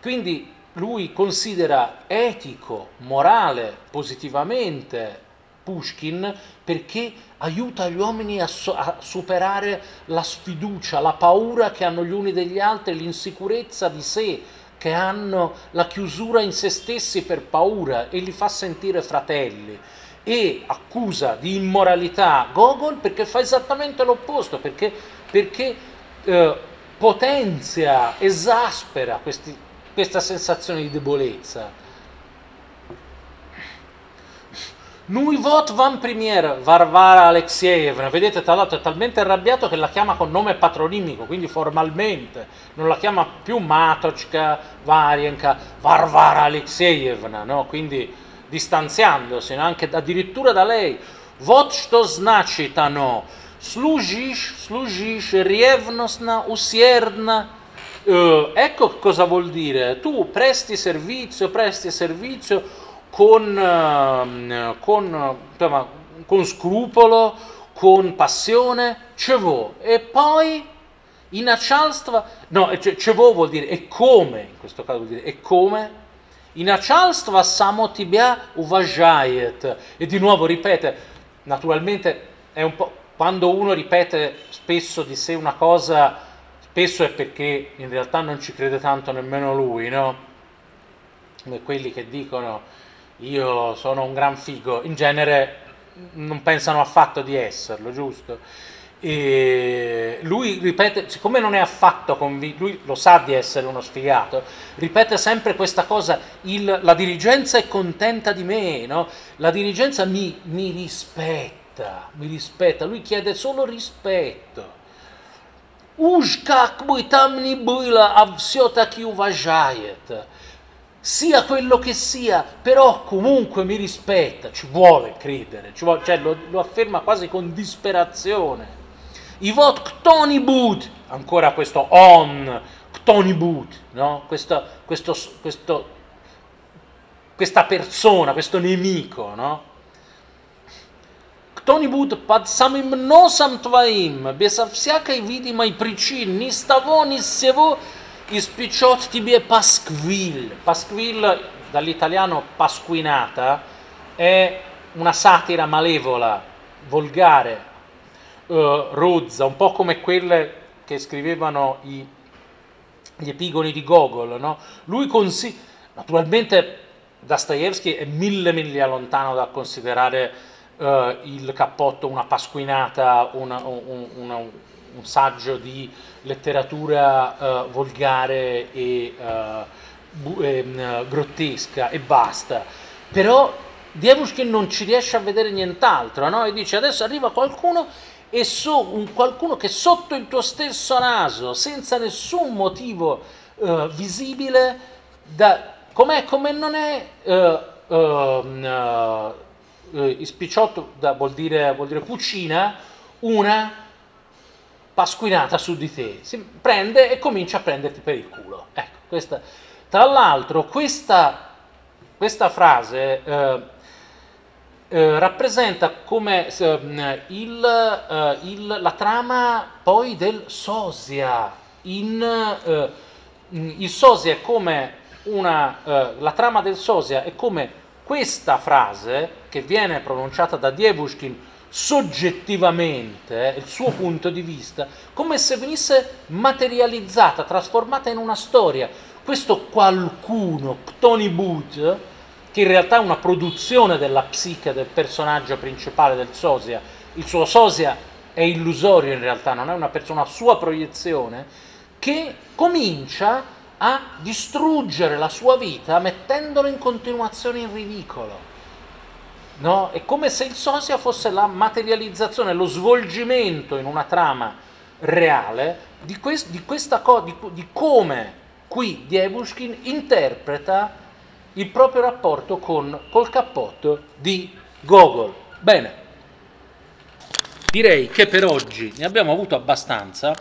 Quindi lui considera etico, morale, positivamente Pushkin perché aiuta gli uomini a, so- a, superare la sfiducia, la paura che hanno gli uni degli altri, l'insicurezza di sé, che hanno la chiusura in se stessi per paura e li fa sentire fratelli e accusa di immoralità Gogol perché fa esattamente l'opposto, perché, perché eh, potenzia, esaspera questi, questa sensazione di debolezza. Nui vot van premier Varvara Alexievna, vedete tra l'altro è talmente arrabbiato che la chiama con nome patronimico, quindi formalmente non la chiama più Matochka, Varienka, Varvara Alexievna, no? quindi distanziandosi anche addirittura da lei. Вот что значит оно. Служишь, служишь, ревностно, усердно. Uh, ecco cosa vuol dire. Tu presti servizio, presti servizio con, uh, con, insomma, con scrupolo, con passione, cevo. E poi in начальство, no, cevo vuol dire e come, in questo caso vuol dire e come и начальство само тебя уважает. E di nuovo ripete, naturalmente è un po' quando uno ripete spesso di sé una cosa, spesso è perché in realtà non ci crede tanto nemmeno lui, no? Come quelli che dicono io sono un gran figo, in genere non pensano affatto di esserlo, giusto? E lui ripete, siccome non è affatto convinto, lui lo sa di essere uno sfigato, ripete sempre questa cosa, il, la dirigenza è contenta di me, no? la dirigenza mi, mi rispetta, mi rispetta, lui chiede solo rispetto. Už kak by tam ni byla a все таки уважает sia quello che sia, però comunque mi rispetta, ci vuole credere, ci vuole, cioè lo, lo, afferma quasi con disperazione. I vot Ktoni Bud, ancora questo on, Ktoni Bud, no? questo, questo, questo, questa persona, questo nemico, no? Кто-нибудь под самым носом твоим, безо всякой видимой причины, ни с того, ни с сего, Ispicciot tibie pasquil. Pasquil, dall'italiano pasquinata, è una satira malevola, volgare, eh, rozza, un po' come quelle che scrivevano i, gli epigoni di Gogol. No? Lui consiglia, naturalmente Dostoevsky è mille miglia lontano da considerare eh, il cappotto una pasquinata, una, un, una, un saggio di letteratura uh, volgare e uh, bu- eh, grottesca e basta, però Dievushkin non ci riesce a vedere nient'altro, no? E dice adesso arriva qualcuno e so, un qualcuno che sotto il tuo stesso naso, senza nessun motivo uh, visibile, da, com'è, come non è uh, uh, ispicciotto, da, vuol, dire, vuol dire cucina, una pasquinata su di te, si prende e comincia a prenderti per il culo. Ecco, questa. Tra l'altro questa, questa frase eh, rappresenta come eh, il, eh, il, la trama poi del sosia. In, eh, il sosia è come una, eh, la trama del sosia è come questa frase che viene pronunciata da Dievushkin soggettivamente il suo punto di vista, come se venisse materializzata, trasformata in una storia. Questo qualcuno, Tony Booth, che in realtà è una produzione della psiche del personaggio principale del sosia, il suo sosia è illusorio in realtà, non è una persona, una sua proiezione, che comincia a distruggere la sua vita mettendolo in continuazione in ridicolo. No? È come se il sosia fosse la materializzazione, lo svolgimento in una trama reale di, quest, di questa cosa, di, di, come qui Dievushkin interpreta il proprio rapporto con, col cappotto di Gogol. Bene, direi che per oggi ne abbiamo avuto abbastanza.